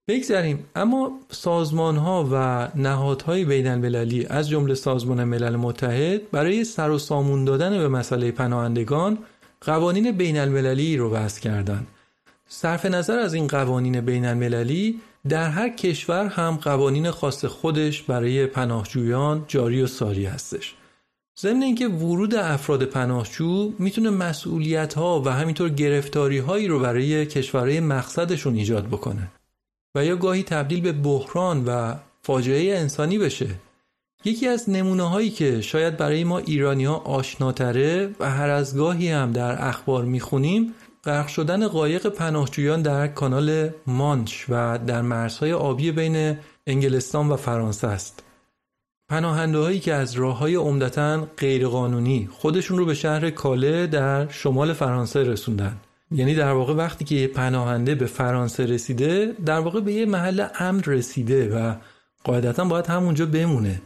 S2: بگذریم. اما سازمان ها و نهادهای بین المللی از جمله سازمان ملل متحد برای سر و سامون دادن به مسئله پناهندگان قوانین بین المللی رو وضع کردند. صرف نظر از این قوانین بین المللی در هر کشور هم قوانین خاص خودش برای پناهجویان جاری و ساری هستش. ضمن اینکه ورود افراد پناهجو می‌تونه مسئولیت ها و همینطور گرفتاری هایی رو برای کشورهای مقصدشون ایجاد بکنه و یا گاهی تبدیل به بحران و فاجعه انسانی بشه یکی از نمونه هایی که شاید برای ما ایرانی ها آشناتره و هر از گاهی هم در اخبار می‌خونیم غرق شدن قایق پناهجویان در کانال مانش و در مرزهای آبی بین انگلستان و فرانسه است. پناهنده هایی که از راه های عمدتا غیرقانونی خودشون رو به شهر کاله در شمال فرانسه رسوندن. یعنی در واقع وقتی که پناهنده به فرانسه رسیده در واقع به یه محل امن رسیده و قاعدتا باید همونجا بمونه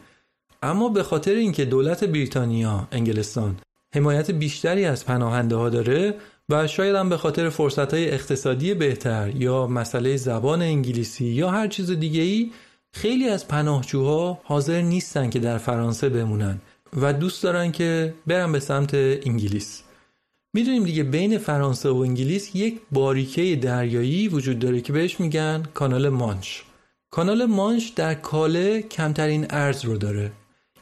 S2: اما به خاطر اینکه دولت بریتانیا انگلستان حمایت بیشتری از پناهنده ها داره و شاید هم به خاطر فرصت های اقتصادی بهتر یا مسئله زبان انگلیسی یا هر چیز دیگه ای خیلی از پناهجوها حاضر نیستن که در فرانسه بمونن و دوست دارن که برن به سمت انگلیس. می‌دونیم دیگه بین فرانسه و انگلیس یک باریکه دریایی وجود داره که بهش میگن کانال مانش. کانال مانش در کاله کمترین ارز رو داره.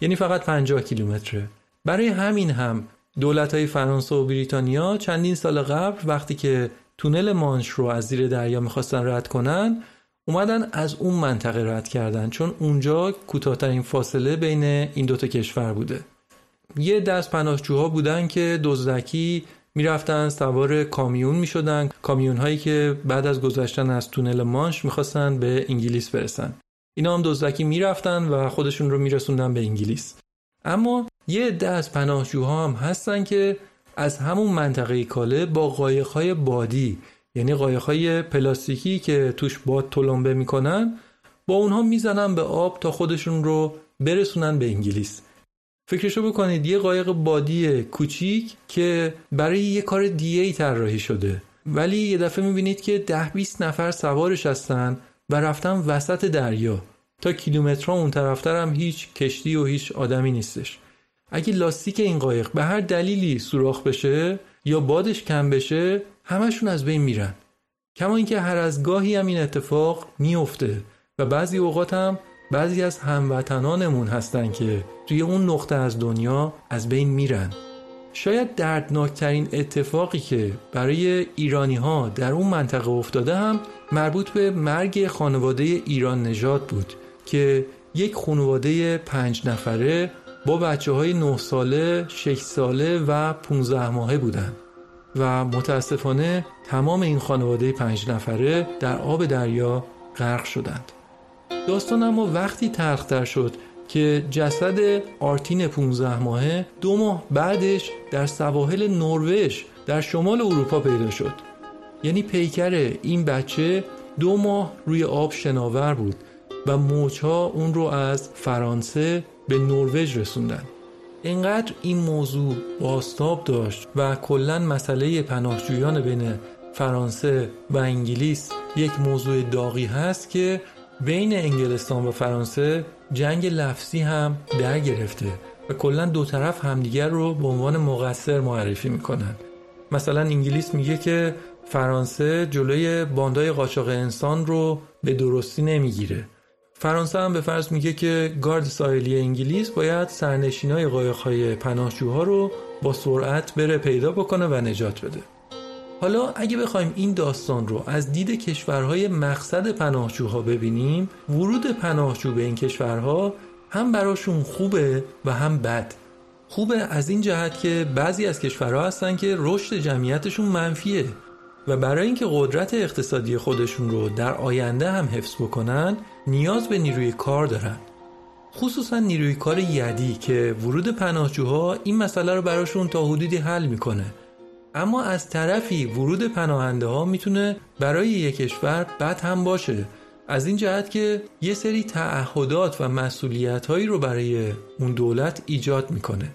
S2: یعنی فقط 50 کیلومتره. برای همین هم دولت های فرانسه و بریتانیا چندین سال قبل وقتی که تونل مانش رو از زیر دریا می‌خواستن رد کنن اومدن از اون منطقه رد کردن چون اونجا کوتاهترین فاصله بین این دوتا کشور بوده. یه دست پناهجوها بودن که دزدکی می‌رفتن سوار کامیون می‌شدن. کامیون هایی که بعد از گذشتن از تونل مانش می‌خواستن به انگلیس برسن. اینا هم دزدکی می‌رفتن و خودشون رو میرسوندن به انگلیس. اما یه عده از پناهجوها هم هستن که از همون منطقه کاله با قایقهای بادی یعنی قایقهای پلاستیکی که توش باد تلمبه می‌کنن با اونها می‌زنن به آب تا خودشون رو برسونن به انگلیس. فکرشو بکنید یه قایق بادی کوچیک که برای یه کار دیگه ای طراحی شده. ولی یه دفعه می‌بینید که ده 20 نفر سوارش هستن و رفتن وسط دریا. تا کیلومترها اون طرفتر هم هیچ کشتی و هیچ آدمی نیستش. اگه لاستیک این قایق به هر دلیلی سوراخ بشه یا بادش کم بشه همشون از بین میرن. کما اینکه هر از گاهی هم این اتفاق میفته و بعضی اوقات هم بعضی از هموطنانمون هستن که توی اون نقطه از دنیا از بین میرن. شاید دردناکترین اتفاقی که برای ایرانی ها در اون منطقه افتاده هم مربوط به مرگ خانواده ایران نژاد بود که یک خانواده پنج نفره با بچه های 9 ساله، 6 ساله و 15 ماهه بودند و متاسفانه تمام این خانواده پنج نفره در آب دریا غرق شدند. داستان اما وقتی تلختر شد که جسد آرتین 15 ماهه دو ماه بعدش در سواحل نروژ در شمال اروپا پیدا شد. یعنی پیکر این بچه دو ماه روی آب شناور بود و موجها اون رو از فرانسه به نروژ رسوندن اینقدر این موضوع باستاب داشت و کلا مسئله پناهجویان بین فرانسه و انگلیس یک موضوع داغی هست که بین انگلستان و فرانسه جنگ لفظی هم در گرفته و کلا دو طرف همدیگر رو به عنوان مقصر معرفی می‌کنن. مثلا انگلیس میگه که فرانسه جلوی باندای قاچاق انسان رو به درستی نمی‌گیره. فرانسه هم به فرض میگه که گارد ساحلی انگلیس باید سرنشینای قایق‌های پناهجوها رو با سرعت بره پیدا بکنه و نجات بده. حالا اگه بخوایم این داستان رو از دید کشورهای مقصد پناهجوها ببینیم ورود پناهجو به این کشورها هم براشون خوبه و هم بد. خوبه از این جهت که بعضی از کشورها هستن که رشد جمعیتشون منفیه. و برای اینکه قدرت اقتصادی خودشون رو در آینده هم حفظ بکنن نیاز به نیروی کار دارن. خصوصا نیروی کار یدی که ورود پناهجوها این مسئله رو براشون تا حدودی حل می‌کنه. اما از طرفی ورود پناهنده ها می‌تونه برای یک کشور بد هم باشه. از این جهت که یه سری تعهدات و مسئولیت هایی رو برای اون دولت ایجاد می‌کنه.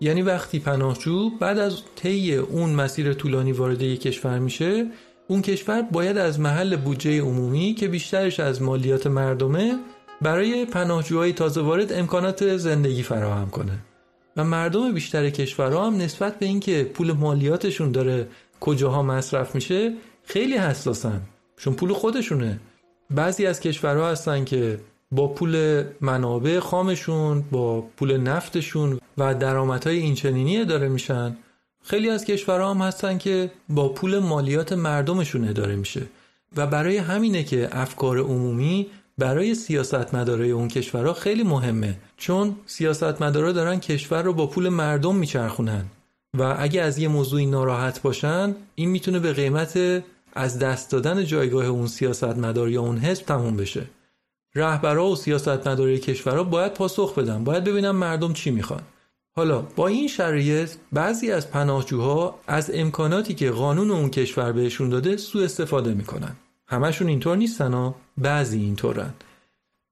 S2: یعنی وقتی پناهجو بعد از طی اون مسیر طولانی وارد یک کشور میشه اون کشور باید از محل بودجه عمومی که بیشترش از مالیات مردمه برای پناهجوهای تازه وارد امکانات زندگی فراهم کنه. و مردم بیشتر کشورها هم نسبت به اینکه پول مالیاتشون داره کجاها مصرف میشه خیلی حساسن. چون پول خودشونه. بعضی از کشورها هستن که با پول منابع خامشون با پول نفتشون و درآمدهای اینچنینی اداره میشن. خیلی از کشورها هم هستن که با پول مالیات مردمشون اداره میشه. و برای همینه که افکار عمومی برای سیاستمدارای اون کشورها خیلی مهمه. چون سیاستمدارا دارن کشور رو با پول مردم میچرخونن. و اگه از یه موضوعی ناراحت باشن این می‌تونه به قیمت از دست دادن جایگاه اون سیاستمدار یا اون حزب تموم بشه. رهبرها و سیاستمدارای کشورها باید پاسخ بدن. باید ببینن مردم چی می‌خوان. حالا با این شرایط بعضی از پناهجوها از امکاناتی که قانون اون کشور بهشون داده سوء استفاده می‌کنن. همشون اینطور نیستن ها بعضی اینطورن.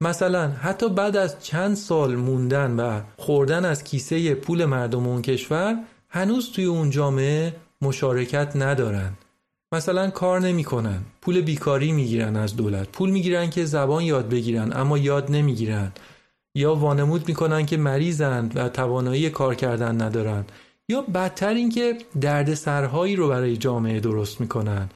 S2: مثلا حتی بعد از چند سال موندن و خوردن از کیسه پول مردم اون کشور هنوز توی اون جامعه مشارکت ندارن. مثلا کار نمی‌کنن. پول بیکاری می‌گیرن از دولت. پول می‌گیرن که زبان یاد بگیرن اما یاد نمی‌گیرن. یا وانمود می‌کنن که مریضند و توانایی کار کردن ندارن. یا بدتر اینکه درد سرهایی رو برای جامعه درست می‌کنن.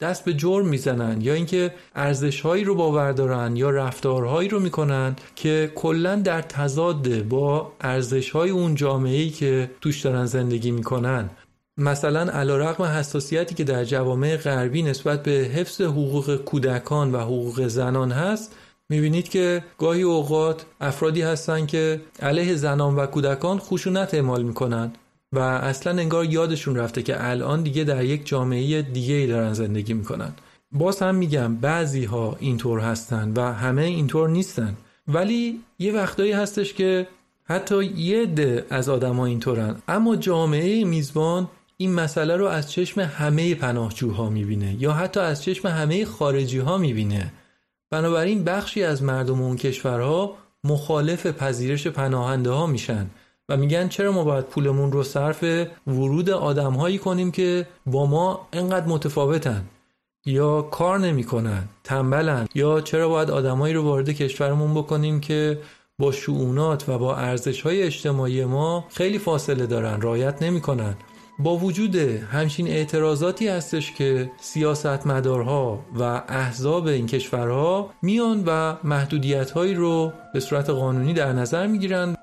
S2: دست به جرم می‌زنن یا اینکه ارزشهایی رو باور دارن یا رفتارهایی رو می‌کنن که کلا در تضاد با ارزشهای اون جامعه‌ای که توش دارن زندگی می‌کنن. مثلا علیرغم حساسیتی که در جوامع غربی نسبت به حفظ حقوق کودکان و حقوق زنان هست می‌بینید که گاهی اوقات افرادی هستند که علیه زنان و کودکان خشونت اعمال می‌کنند و اصلا انگار یادشون رفته که الان دیگه در یک جامعه دیگه ای دارن زندگی می‌کنن. باز هم میگم بعضی ها اینطور هستن و همه اینطور نیستن. ولی یه وقتایی هستش که حتی یه ده از آدم ها اینطورن. اما جامعه میزبان این مسئله رو از چشم همه پناهجوها می‌بینه یا حتی از چشم همه خارجی ها می‌بینه. بنابراین بخشی از مردم اون کشورها مخالف پذیرش پناهنده ها میشن و میگن چرا ما باید پولمون رو صرف ورود آدمهایی کنیم که با ما انقدر متفاوتن؟ یا کار نمی‌کنن تنبلن یا چرا باید آدمایی رو وارد کشورمون بکنیم که با شعونات و با ارزش های اجتماعی ما خیلی فاصله دارن رایت نمی‌کنن؟ با وجود همچین اعتراضاتی هستش که سیاستمدارها و احزاب این کشورها میان و محدودیت هایی رو به صورت قانونی در نظر می‌گیرن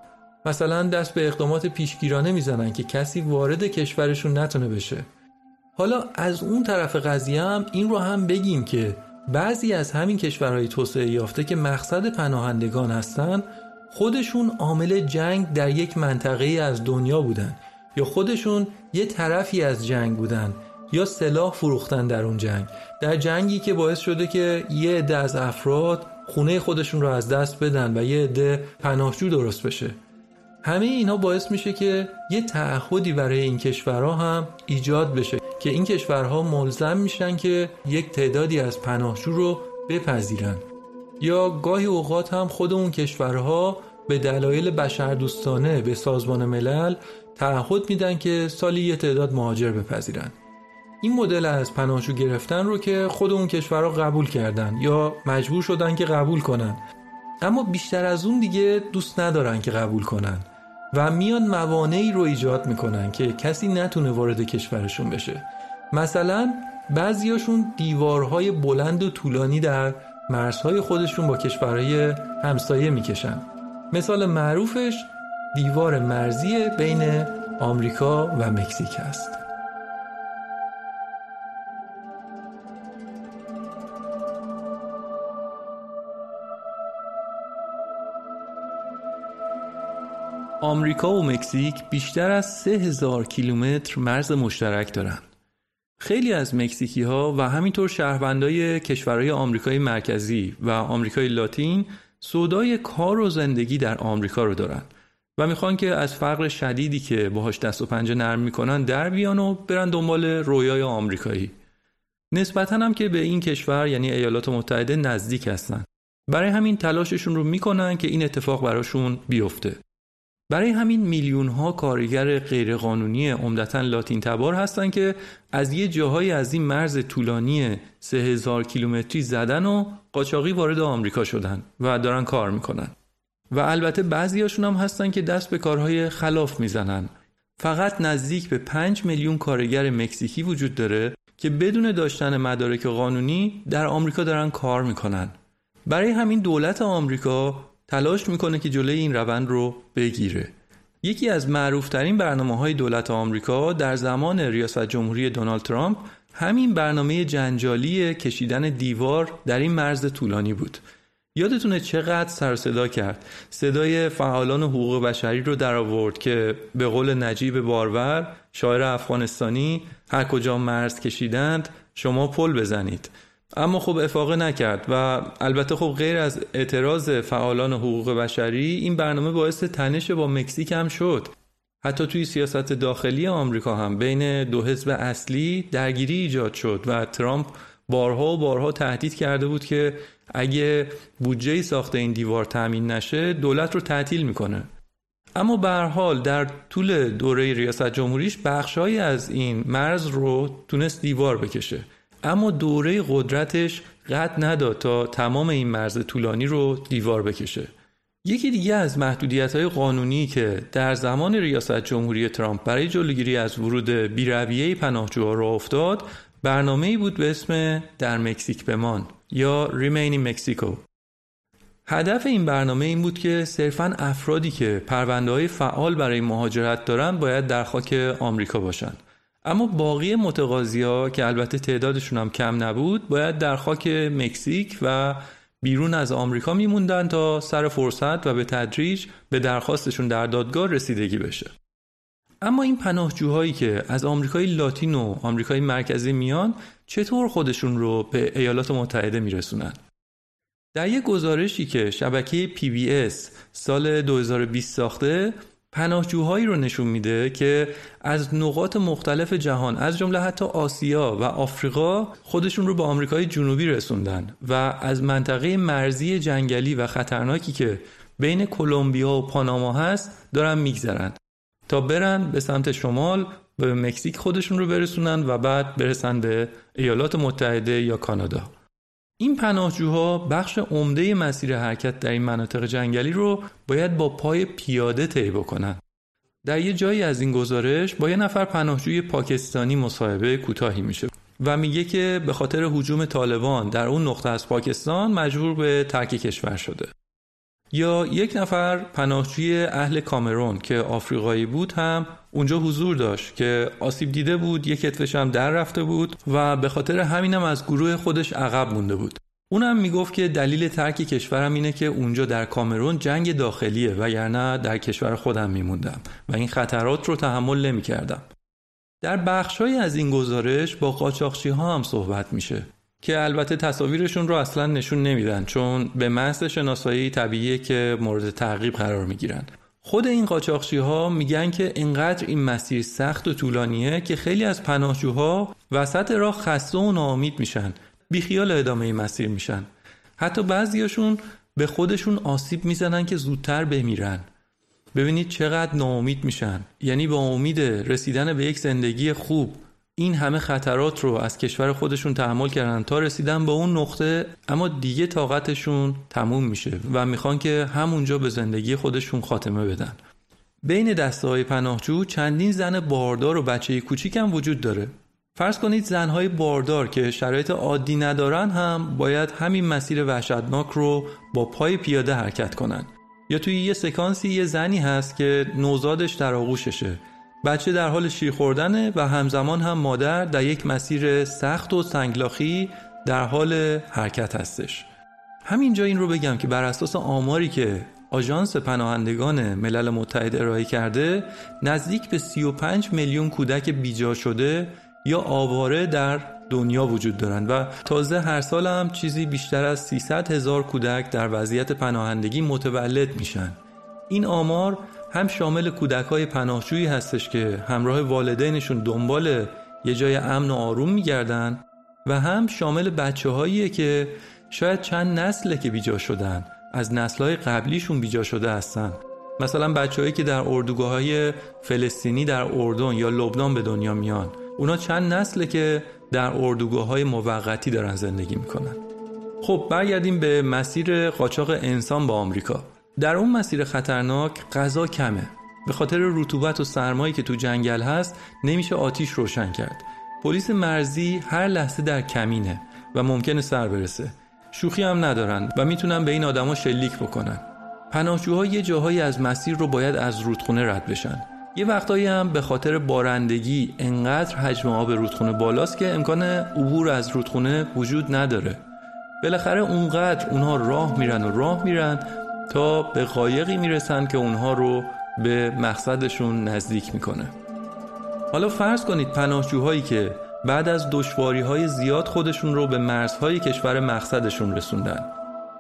S2: مثلا دست به اقدامات پیشگیرانه می‌زنن که کسی وارد کشورشون نتونه بشه. حالا از اون طرف قضیه هم این رو هم بگیم که بعضی از همین کشورهای توسعه یافته که مقصد پناهندگان هستن خودشون عامل جنگ در یک منطقه از دنیا بودن یا خودشون یه طرفی از جنگ بودن یا سلاح فروختن در اون جنگ. در جنگی که باعث شده که یه عده از افراد خونه خودشون رو از دست بدن و یه عده پناهجو درست بشه. همه اینا باعث میشه که یه تعهدی برای این کشورها هم ایجاد بشه که این کشورها ملزم میشن که یک تعدادی از پناهجو رو بپذیرن. یا گاهی اوقات هم خود اون کشورها به دلایل بشردوستانه به سازمان ملل تعهد میدن که سالی یه تعداد مهاجر بپذیرن. این مدل از پناهجو گرفتن رو که خود اون کشورها قبول کردن یا مجبور شدن که قبول کنن. اما بیشتر از اون دیگه دوست ندارن که قبول کنن و میان موانعی رو ایجاد می‌کنن که کسی نتونه وارد کشورشون بشه. مثلا بعضیاشون دیوارهای بلند و طولانی در مرزهای خودشون با کشورهای همسایه می‌کشن. مثال معروفش دیوار مرزی بین آمریکا و مکزیک است آمریکا و مکزیک بیشتر از سه هزار کیلومتر مرز مشترک دارند. خیلی از مکزیکی ها و همینطور شهروندای کشورهای آمریکای مرکزی و آمریکای لاتین سودای کار و زندگی در آمریکا رو دارن و می‌خوان که از فقر شدیدی که باهاش دست و پنجه نرم می‌کنن در بیان و برن دنبال رویای آمریکایی. نسبتا هم که به این کشور یعنی ایالات متحده نزدیک هستن. برای همین تلاششون رو می‌کنن که این اتفاق براشون بیفته. برای همین میلیون ها کارگر غیرقانونی عمدتا لاتین تبار هستند که از یه جاهای از این مرز طولانی 3000 کیلومتری زدن و قاچاقی وارد آمریکا شدن و دارن کار می‌کنن و البته بعضیاشون هم هستن که دست به کارهای خلاف می‌زنن. فقط نزدیک به 5 میلیون کارگر مکزیکی وجود داره که بدون داشتن مدارک قانونی در آمریکا دارن کار می‌کنن. برای همین دولت آمریکا تلاش می‌کنه که جلوی این روند رو بگیره. یکی از معروفترین برنامه های دولت آمریکا در زمان ریاست جمهوری دونالد ترامپ همین برنامه جنجالی کشیدن دیوار در این مرز طولانی بود. یادتونه چقدر سر صدا کرد؟ صدای فعالان حقوق بشری رو در آورد که به قول نجیب بارور شاعر افغانستانی هر کجا مرز کشیدند شما پل بزنید. اما خب افاقه نکرد و البته خب غیر از اعتراض فعالان حقوق بشری این برنامه باعث تنش با مکزیک هم شد. حتی توی سیاست داخلی آمریکا هم بین دو حزب اصلی درگیری ایجاد شد و ترامپ بارها و بارها تهدید کرده بود که اگه بودجه ساخت این دیوار تامین نشه دولت رو تعطیل می‌کنه. اما به حال در طول دوره ریاست جمهوریش بخشهایی از این مرز رو تونست دیوار بکشه. اما دوره قدرتش قد نداد تا تمام این مرز طولانی رو دیوار بکشه. یکی دیگه از محدودیت های قانونی که در زمان ریاست جمهوری ترامپ برای جلوگیری از ورود بیرویه پناهجوها را افتاد برنامه ای بود به اسم در مکزیک بمان. یا ریمینی مکسیکو هدف این برنامه این بود که صرفا افرادی که پرونده های فعال برای مهاجرت دارند باید در خاک آمریکا باشند. اما باقی متقاضی ها که البته تعدادشون هم کم نبود باید در خاک مکزیک و بیرون از آمریکا میموندن تا سر فرصت و به تدریج به درخواستشون در دادگاه رسیدگی بشه. اما این پناهجوهایی که از آمریکای لاتین و آمریکای مرکزی میان چطور خودشون رو به ایالات متحده میرسونن؟ در یک گزارشی که شبکه PBS سال 2020 ساخته پناهجوهایی رو نشون میده که از نقاط مختلف جهان از جمله حتی آسیا و آفریقا خودشون رو به آمریکای جنوبی رسوندن و از منطقه مرزی جنگلی و خطرناکی که بین کلمبیا و پاناما هست دارن میگذرن. تا برن به سمت شمال به مکزیک خودشون رو برسونن و بعد برسن به ایالات متحده یا کانادا این پناهجوها بخش عمده مسیر حرکت در این مناطق جنگلی رو باید با پای پیاده طی بکنن. در یه جایی از این گزارش با یه نفر پناهجوی پاکستانی مصاحبه کوتاهی میشه و میگه که به خاطر حجوم طالبان در اون نقطه از پاکستان مجبور به ترک کشور شده. یا یک نفر پناهجوی اهل کامرون که آفریقایی بود هم اونجا حضور داشت که آسیب دیده بود یک کتفش هم در رفته بود و به خاطر همینم از گروه خودش عقب مونده بود اونم می‌گفت که دلیل ترک کشورم اینه که اونجا در کامرون جنگ داخلیه و یعنی در کشور خودم میموندم و این خطرات رو تحمل نمی‌کردم. در بخشهایی از این گزارش با قاچاقچی ها هم صحبت میشه که البته تصاویرشون رو اصلا نشون نمیدن چون به محض شناسایی طبیعیه که مورد تعقیب قرار می‌گیرن. خود این قاچاقچی ها میگن که اینقدر این مسیر سخت و طولانیه که خیلی از پناهجوها وسط راه خسته و ناامید میشن بیخیال ادامه این مسیر میشن. حتی بعضیاشون به خودشون آسیب می‌زنن که زودتر بمیرن. ببینید چقدر ناامید میشن. یعنی با امید رسیدن به یک زندگی خوب این همه خطرات رو از کشور خودشون تحمل کردن. تا رسیدن به اون نقطه اما دیگه طاقتشون تموم میشه و می‌خوان که همونجا به زندگی خودشون خاتمه بدن. بین دسته های پناهجو چندین زن باردار و بچه کوچیک هم وجود داره. فرض کنید زنهای باردار که شرایط عادی ندارن هم باید همین مسیر وحشتناک رو با پای پیاده حرکت کنن. یا توی یه سکانسی یه زنی هست که نوزادش در آغوششه. بچه در حال شیر خوردنه و همزمان هم مادر در یک مسیر سخت و سنگلاخی در حال حرکت هستش. همینجا این رو بگم که بر اساس آماری که آژانس پناهندگان ملل متحد ارائه کرده نزدیک به 35 میلیون کودک بیجا شده یا آواره در دنیا وجود دارند و تازه هر سال هم چیزی بیشتر از 300 هزار کودک در وضعیت پناهندگی متولد میشن. این آمار هم شامل کودک های پناهجویی هستش که همراه والدینشون دنبال یه جای امن و آروم میگردن و هم شامل بچه هاییه که شاید چند نسله که بیجا شدن از نسلهای قبلیشون بیجا شده هستن. مثلا بچههایی که در اردوگاه های فلسطینی در اردن یا لبنان به دنیا میان. اونا چند نسله که در اردوگاه های موقتی دارن زندگی می‌کنن. خب برگردیم به مسیر قاچاق انسان با آمریکا. در اون مسیر خطرناک غذا کمه. به خاطر رطوبت و سرمایی که تو جنگل هست نمیشه آتیش روشن کرد. پلیس مرزی هر لحظه در کمینه و ممکنه سر برسه. شوخی هم ندارن و می‌تونن به این آدما شلیک بکنن. پناهجوها یه جاهایی از مسیر رو باید از رودخونه رد بشن. یه وقتایی هم به خاطر بارندگی انقدر حجم آب رودخونه بالاست که امکان عبور از رودخونه وجود نداره. بالاخره اونقدر اونها راه میرن و راه میرن تا به قایقی می‌رسن که اونها رو به مقصدشون نزدیک می‌کنه. حالا فرض کنید پناهجوهایی که بعد از دشواری های زیاد خودشون رو به مرزهای کشور مقصدشون رسوندن.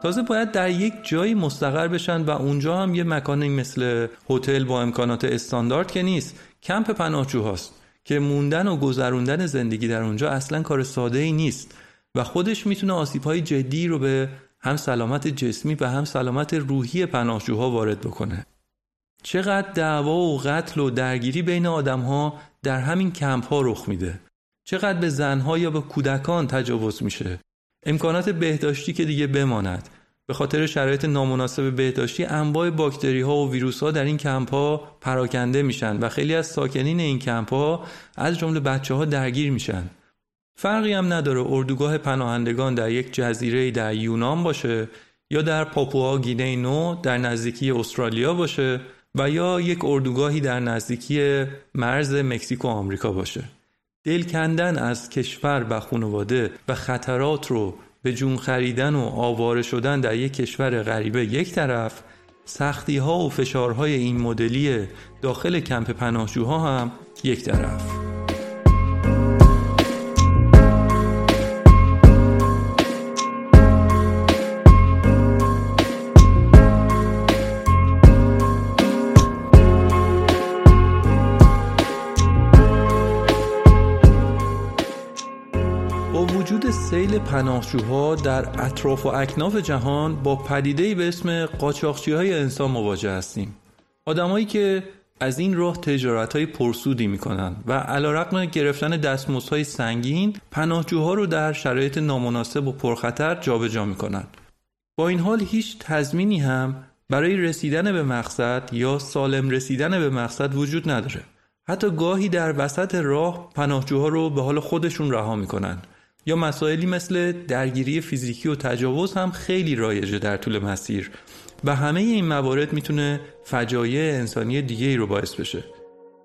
S2: تازه باید در یک جایی مستقر بشن و اونجا هم یه مکانی مثل هتل با امکانات استاندارد که نیست کمپ پناهجوهاست که موندن و گذروندن زندگی در اونجا اصلا کار ساده ای نیست و خودش می‌تونه آسیب های جدی رو به هم سلامت جسمی و هم سلامت روحی پناهجوها وارد بکنه. چقدر دعوا و قتل و درگیری بین آدم ها در همین کمپ ها رخ میده. چقدر به زنها یا به کودکان تجاوز میشه. امکانات بهداشتی که دیگه بماند. به خاطر شرایط نامناسب بهداشتی انواع باکتری ها و ویروس ها در این کمپ ها پراکنده میشن و خیلی از ساکنین این کمپ ها از جمله بچه ها درگیر میشن. فرقی هم نداره اردوگاه پناهندگان در یک جزیره در یونان باشه یا در پاپوها گینه نو در نزدیکی استرالیا باشه و یا یک اردوگاهی در نزدیکی مرز مکزیک و آمریکا باشه. دل کندن از کشور و خانواده و خطرات رو به جون خریدن و آواره شدن در یک کشور غریبه یک طرف سختی ها و فشارهای این مدلی داخل کمپ پناهجوها هم یک طرف. سیل پناهجوها در اطراف و اکناف جهان با پدیده‌ای به اسم قاچاقچی های انسان مواجه هستیم. آدمایی که از این راه تجارت های پرسودی می‌کنن و علا گرفتن دستمزدهای سنگین پناهجوها رو در شرایط نامناسب و پرخطر جابجا می‌کنن. با این حال هیچ تضمینی هم برای رسیدن به مقصد یا سالم رسیدن به مقصد وجود نداره. حتی گاهی در وسط راه پناهجوها رو به حال خودشون رها می‌کنن. یا مسائلی مثل درگیری فیزیکی و تجاوز هم خیلی رایجه در طول مسیر و همه این موارد می‌تونه فجایع انسانی دیگه ای رو باعث بشه.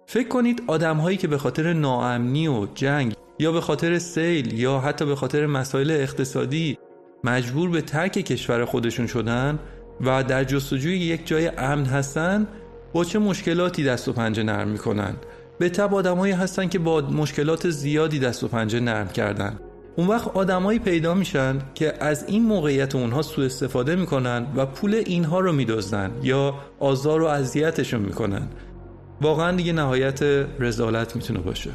S2: فکر کنید آدم هایی که به خاطر ناامنی و جنگ یا به خاطر سیل یا حتی به خاطر مسائل اقتصادی مجبور به ترک کشور خودشون شدن و در جستجوی یک جای امن هستن با چه مشکلاتی دست و پنجه نرم می‌کنن؟ به تب آدمایی هستن که با مشکلات زیادی دست و پنجه نرم کردن. اون وقت آدمایی پیدا میشن که از این موقعیت اونها سوء استفاده می‌کنن و پول اینها رو میدزدن یا آزار و اذیتشون می‌کنن. واقعا دیگه نهایت رزالت می‌تونه باشه.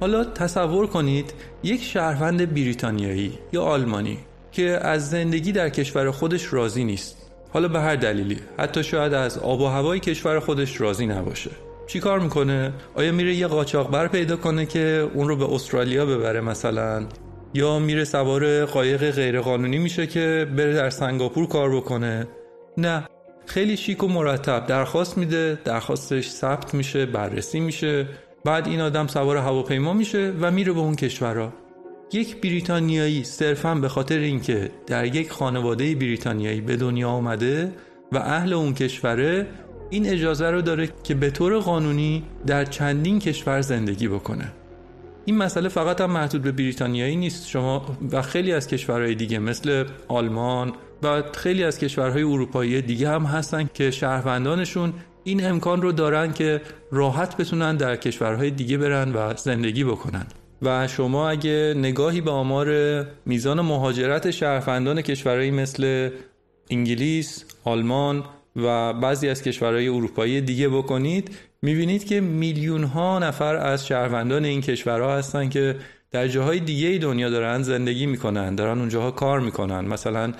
S2: حالا تصور کنید یک شهروند بریتانیایی یا آلمانی که از زندگی در کشور خودش راضی نیست. حالا به هر دلیلی حتی شاید از آب و هوای کشور خودش راضی نباشه. چی کار می‌کنه؟ آیا میره یه قاچاقبر پیدا کنه که اون رو به استرالیا ببره مثلا؟ یا میره سوار قایق غیرقانونی میشه که بره در سنگاپور کار بکنه؟ نه خیلی شیک و مرتب. درخواست میده درخواستش ثبت میشه بررسی میشه. بعد این آدم سوار هواپیما میشه و میره به اون کشورها. یک بریتانیایی صرفا به خاطر اینکه در یک خانواده بریتانیایی به دنیا آمده و اهل اون کشوره این اجازه رو داره که به طور قانونی در چندین کشور زندگی بکنه. این مسئله فقط هم محدود به بریتانیایی نیست. شما و خیلی از کشورهای دیگه مثل آلمان و خیلی از کشورهای اروپایی دیگه هم هستن که شهروندانشون این امکان رو دارن که راحت بتونن در کشورهای دیگه برن و زندگی بکنن. و شما اگه نگاهی به آمار میزان مهاجرت شهروندان کشورهایی مثل انگلیس، آلمان و بعضی از کشورهای اروپایی دیگه بکنید می‌بینید که میلیون ها نفر از شهروندان این کشورها هستن که در جاهای دیگه دنیا دارن زندگی می‌کنن دارن اونجاها کار می‌کنن. مثلا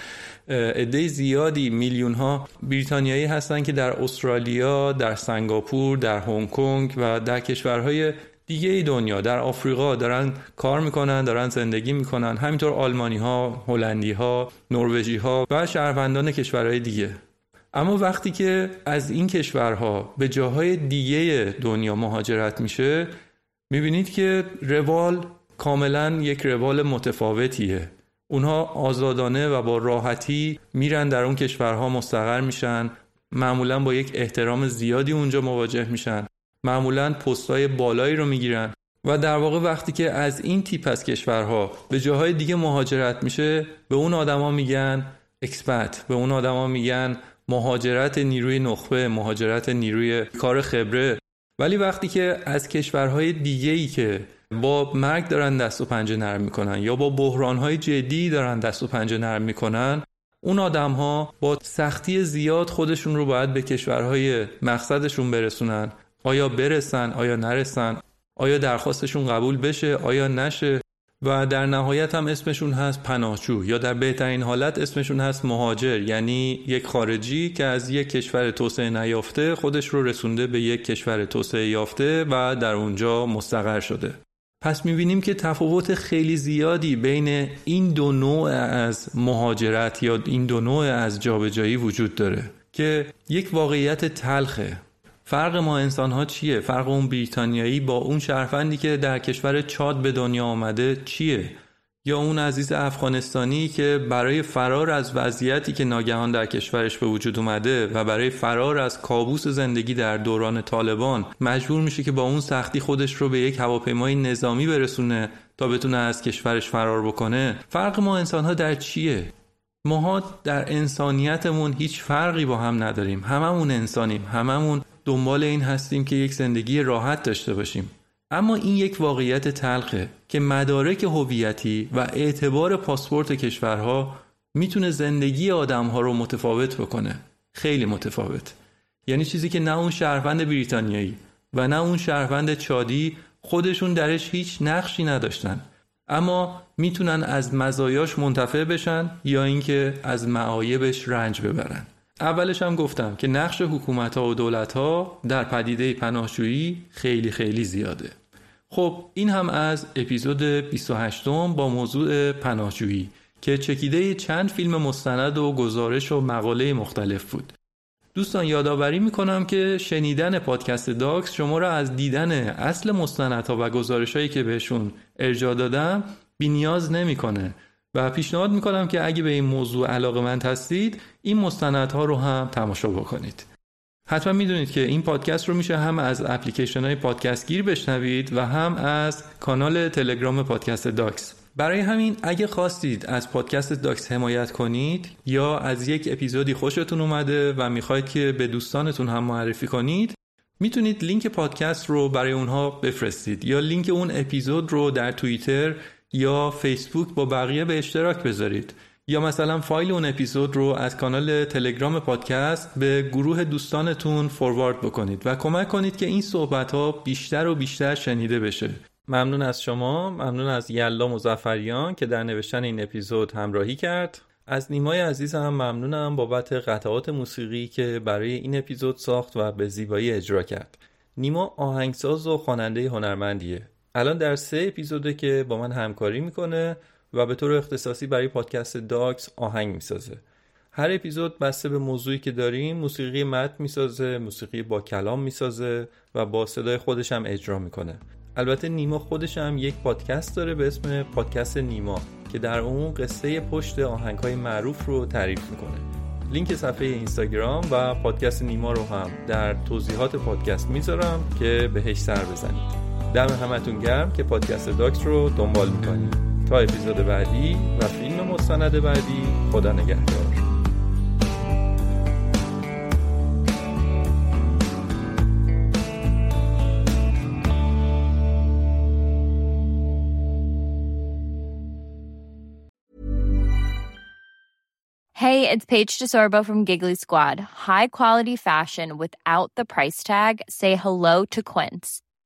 S2: عده زیادی میلیون ها بریتانیایی هستن که در استرالیا در سنگاپور در هنگ کنگ و در کشورهای دیگه دنیا در آفریقا دارن کار می‌کنن دارن زندگی می‌کنن. همینطور آلمانی ها هلندی ها نروژی ها و شهروندان کشورهای دیگه. اما وقتی که از این کشورها به جاهای دیگه دنیا مهاجرت میشه می‌بینید که روال کاملا یک روال متفاوتیه. اونها آزادانه و با راحتی میرن در اون کشورها مستقر میشن. معمولا با یک احترام زیادی اونجا مواجه میشن. معمولا پستای بالایی رو می‌گیرن. و در واقع وقتی که از این تیپ از کشورها به جاهای دیگه مهاجرت میشه به اون آدما میگن اکسپت به اون آدما میگن مهاجرت نیروی نخبه مهاجرت نیروی کار خبره. ولی وقتی که از کشورهای دیگه ای که با مرگ دارن دست و پنجه نرم می‌کنن یا با بحرانهای جدی دارن دست و پنجه نرم می‌کنن اون آدم ها با سختی زیاد خودشون رو باید به کشورهای مقصدشون برسونن. آیا برسن آیا نرسن آیا درخواستشون قبول بشه آیا نشه. و در نهایت هم اسمشون هست پناهجو یا در بهترین حالت اسمشون هست مهاجر یعنی یک خارجی که از یک کشور توسعه نیافته خودش رو رسونده به یک کشور توسعه یافته و در اونجا مستقر شده. پس می‌بینیم که تفاوت خیلی زیادی بین این دو نوع از مهاجرت یا این دو نوع از جابجایی وجود داره که یک واقعیت تلخه. فرق ما انسان ها چیه؟ فرق اون بریتانیایی با اون شهروندی که در کشور چاد به دنیا آمده چیه؟ یا اون عزیز افغانستانی که برای فرار از وضعیتی که ناگهان در کشورش به وجود اومده و برای فرار از کابوس زندگی در دوران طالبان مجبور میشه که با اون سختی خودش رو به یک هواپیمای نظامی برسونه تا بتونه از کشورش فرار بکنه؟ فرق ما انسان ها در چیه؟ ماها در انسانیتمون هیچ فرقی با هم نداریم. هممون انسانیم. هممون دنبال این هستیم که یک زندگی راحت داشته باشیم. اما این یک واقعیت تلخه که مدارک هویتی و اعتبار پاسپورت کشورها می‌تونه زندگی آدمها رو متفاوت بکنه. خیلی متفاوت. یعنی چیزی که نه اون شهروند بریتانیایی و نه اون شهروند چادی خودشون درش هیچ نقشی نداشتن. اما می‌تونن از مزایاش منتفع بشن یا اینکه از معایبش رنج ببرن. اولش هم گفتم که نقش حکومت ها و دولت ها در پدیده پناهجویی خیلی خیلی زیاده. خب این هم از اپیزود 28 با موضوع پناهجویی که چکیده چند فیلم مستند و گزارش و مقاله مختلف بود. دوستان یادآوری می‌کنم که شنیدن پادکست داکس شما را از دیدن اصل مستندها و گزارش هایی که بهشون ارجاع دادم بینیاز نمی‌کنه. و پیشنهاد می‌کنم که اگه به این موضوع علاقه مند هستید این مستندها رو هم تماشا بکنید. حتما می‌دونید که این پادکست رو میشه هم از اپلیکیشن های پادکست گیر بشنوید و هم از کانال تلگرام پادکست داکس. برای همین اگه خواستید از پادکست داکس حمایت کنید یا از یک اپیزودی خوشتون اومده و می‌خواید که به دوستانتون هم معرفی کنید می‌تونید لینک پادکست رو برای اونها بفرستید یا لینک اون اپیزود رو در توییتر یا فیسبوک با بقیه به اشتراک بذارید. یا مثلا فایل اون اپیزود رو از کانال تلگرام پادکست به گروه دوستانتون فوروارد بکنید و کمک کنید که این صحبت ها بیشتر و بیشتر شنیده بشه. ممنون از شما ممنون از یلا مزفریان که در نوشتن این اپیزود همراهی کرد. از نیمای عزیز هم ممنونم بابت قطعات موسیقی که برای این اپیزود ساخت و به زیبایی اجرا کرد. نیما آهنگساز و خواننده هنرمندیه. الان در سه اپیزوده که با من همکاری می‌کنه و به طور اختصاصی برای پادکست داکس آهنگ می‌سازه. هر اپیزود بسته به موضوعی که داریم موسیقی متن می‌سازه موسیقی با کلام می‌سازه و با صدای خودش هم اجرا می‌کنه. البته نیما خودش هم یک پادکست داره به اسم پادکست نیما که در اون قصه پشت آهنگ های معروف رو تعریف می‌کنه. لینک صفحه اینستاگرام و پادکست نیما رو هم در توضیحات پادکست می‌ذارم که بهش سر بزنید. دم همتون گرم که پادکست داکس رو دنبال می‌کنید تا اپیزود بعدی و فیلم مستند بعدی خدا نگهدار
S6: Hey, it's Paige DeSorbo from Giggly Squad. High quality fashion without the price tag. Say hello to Quince.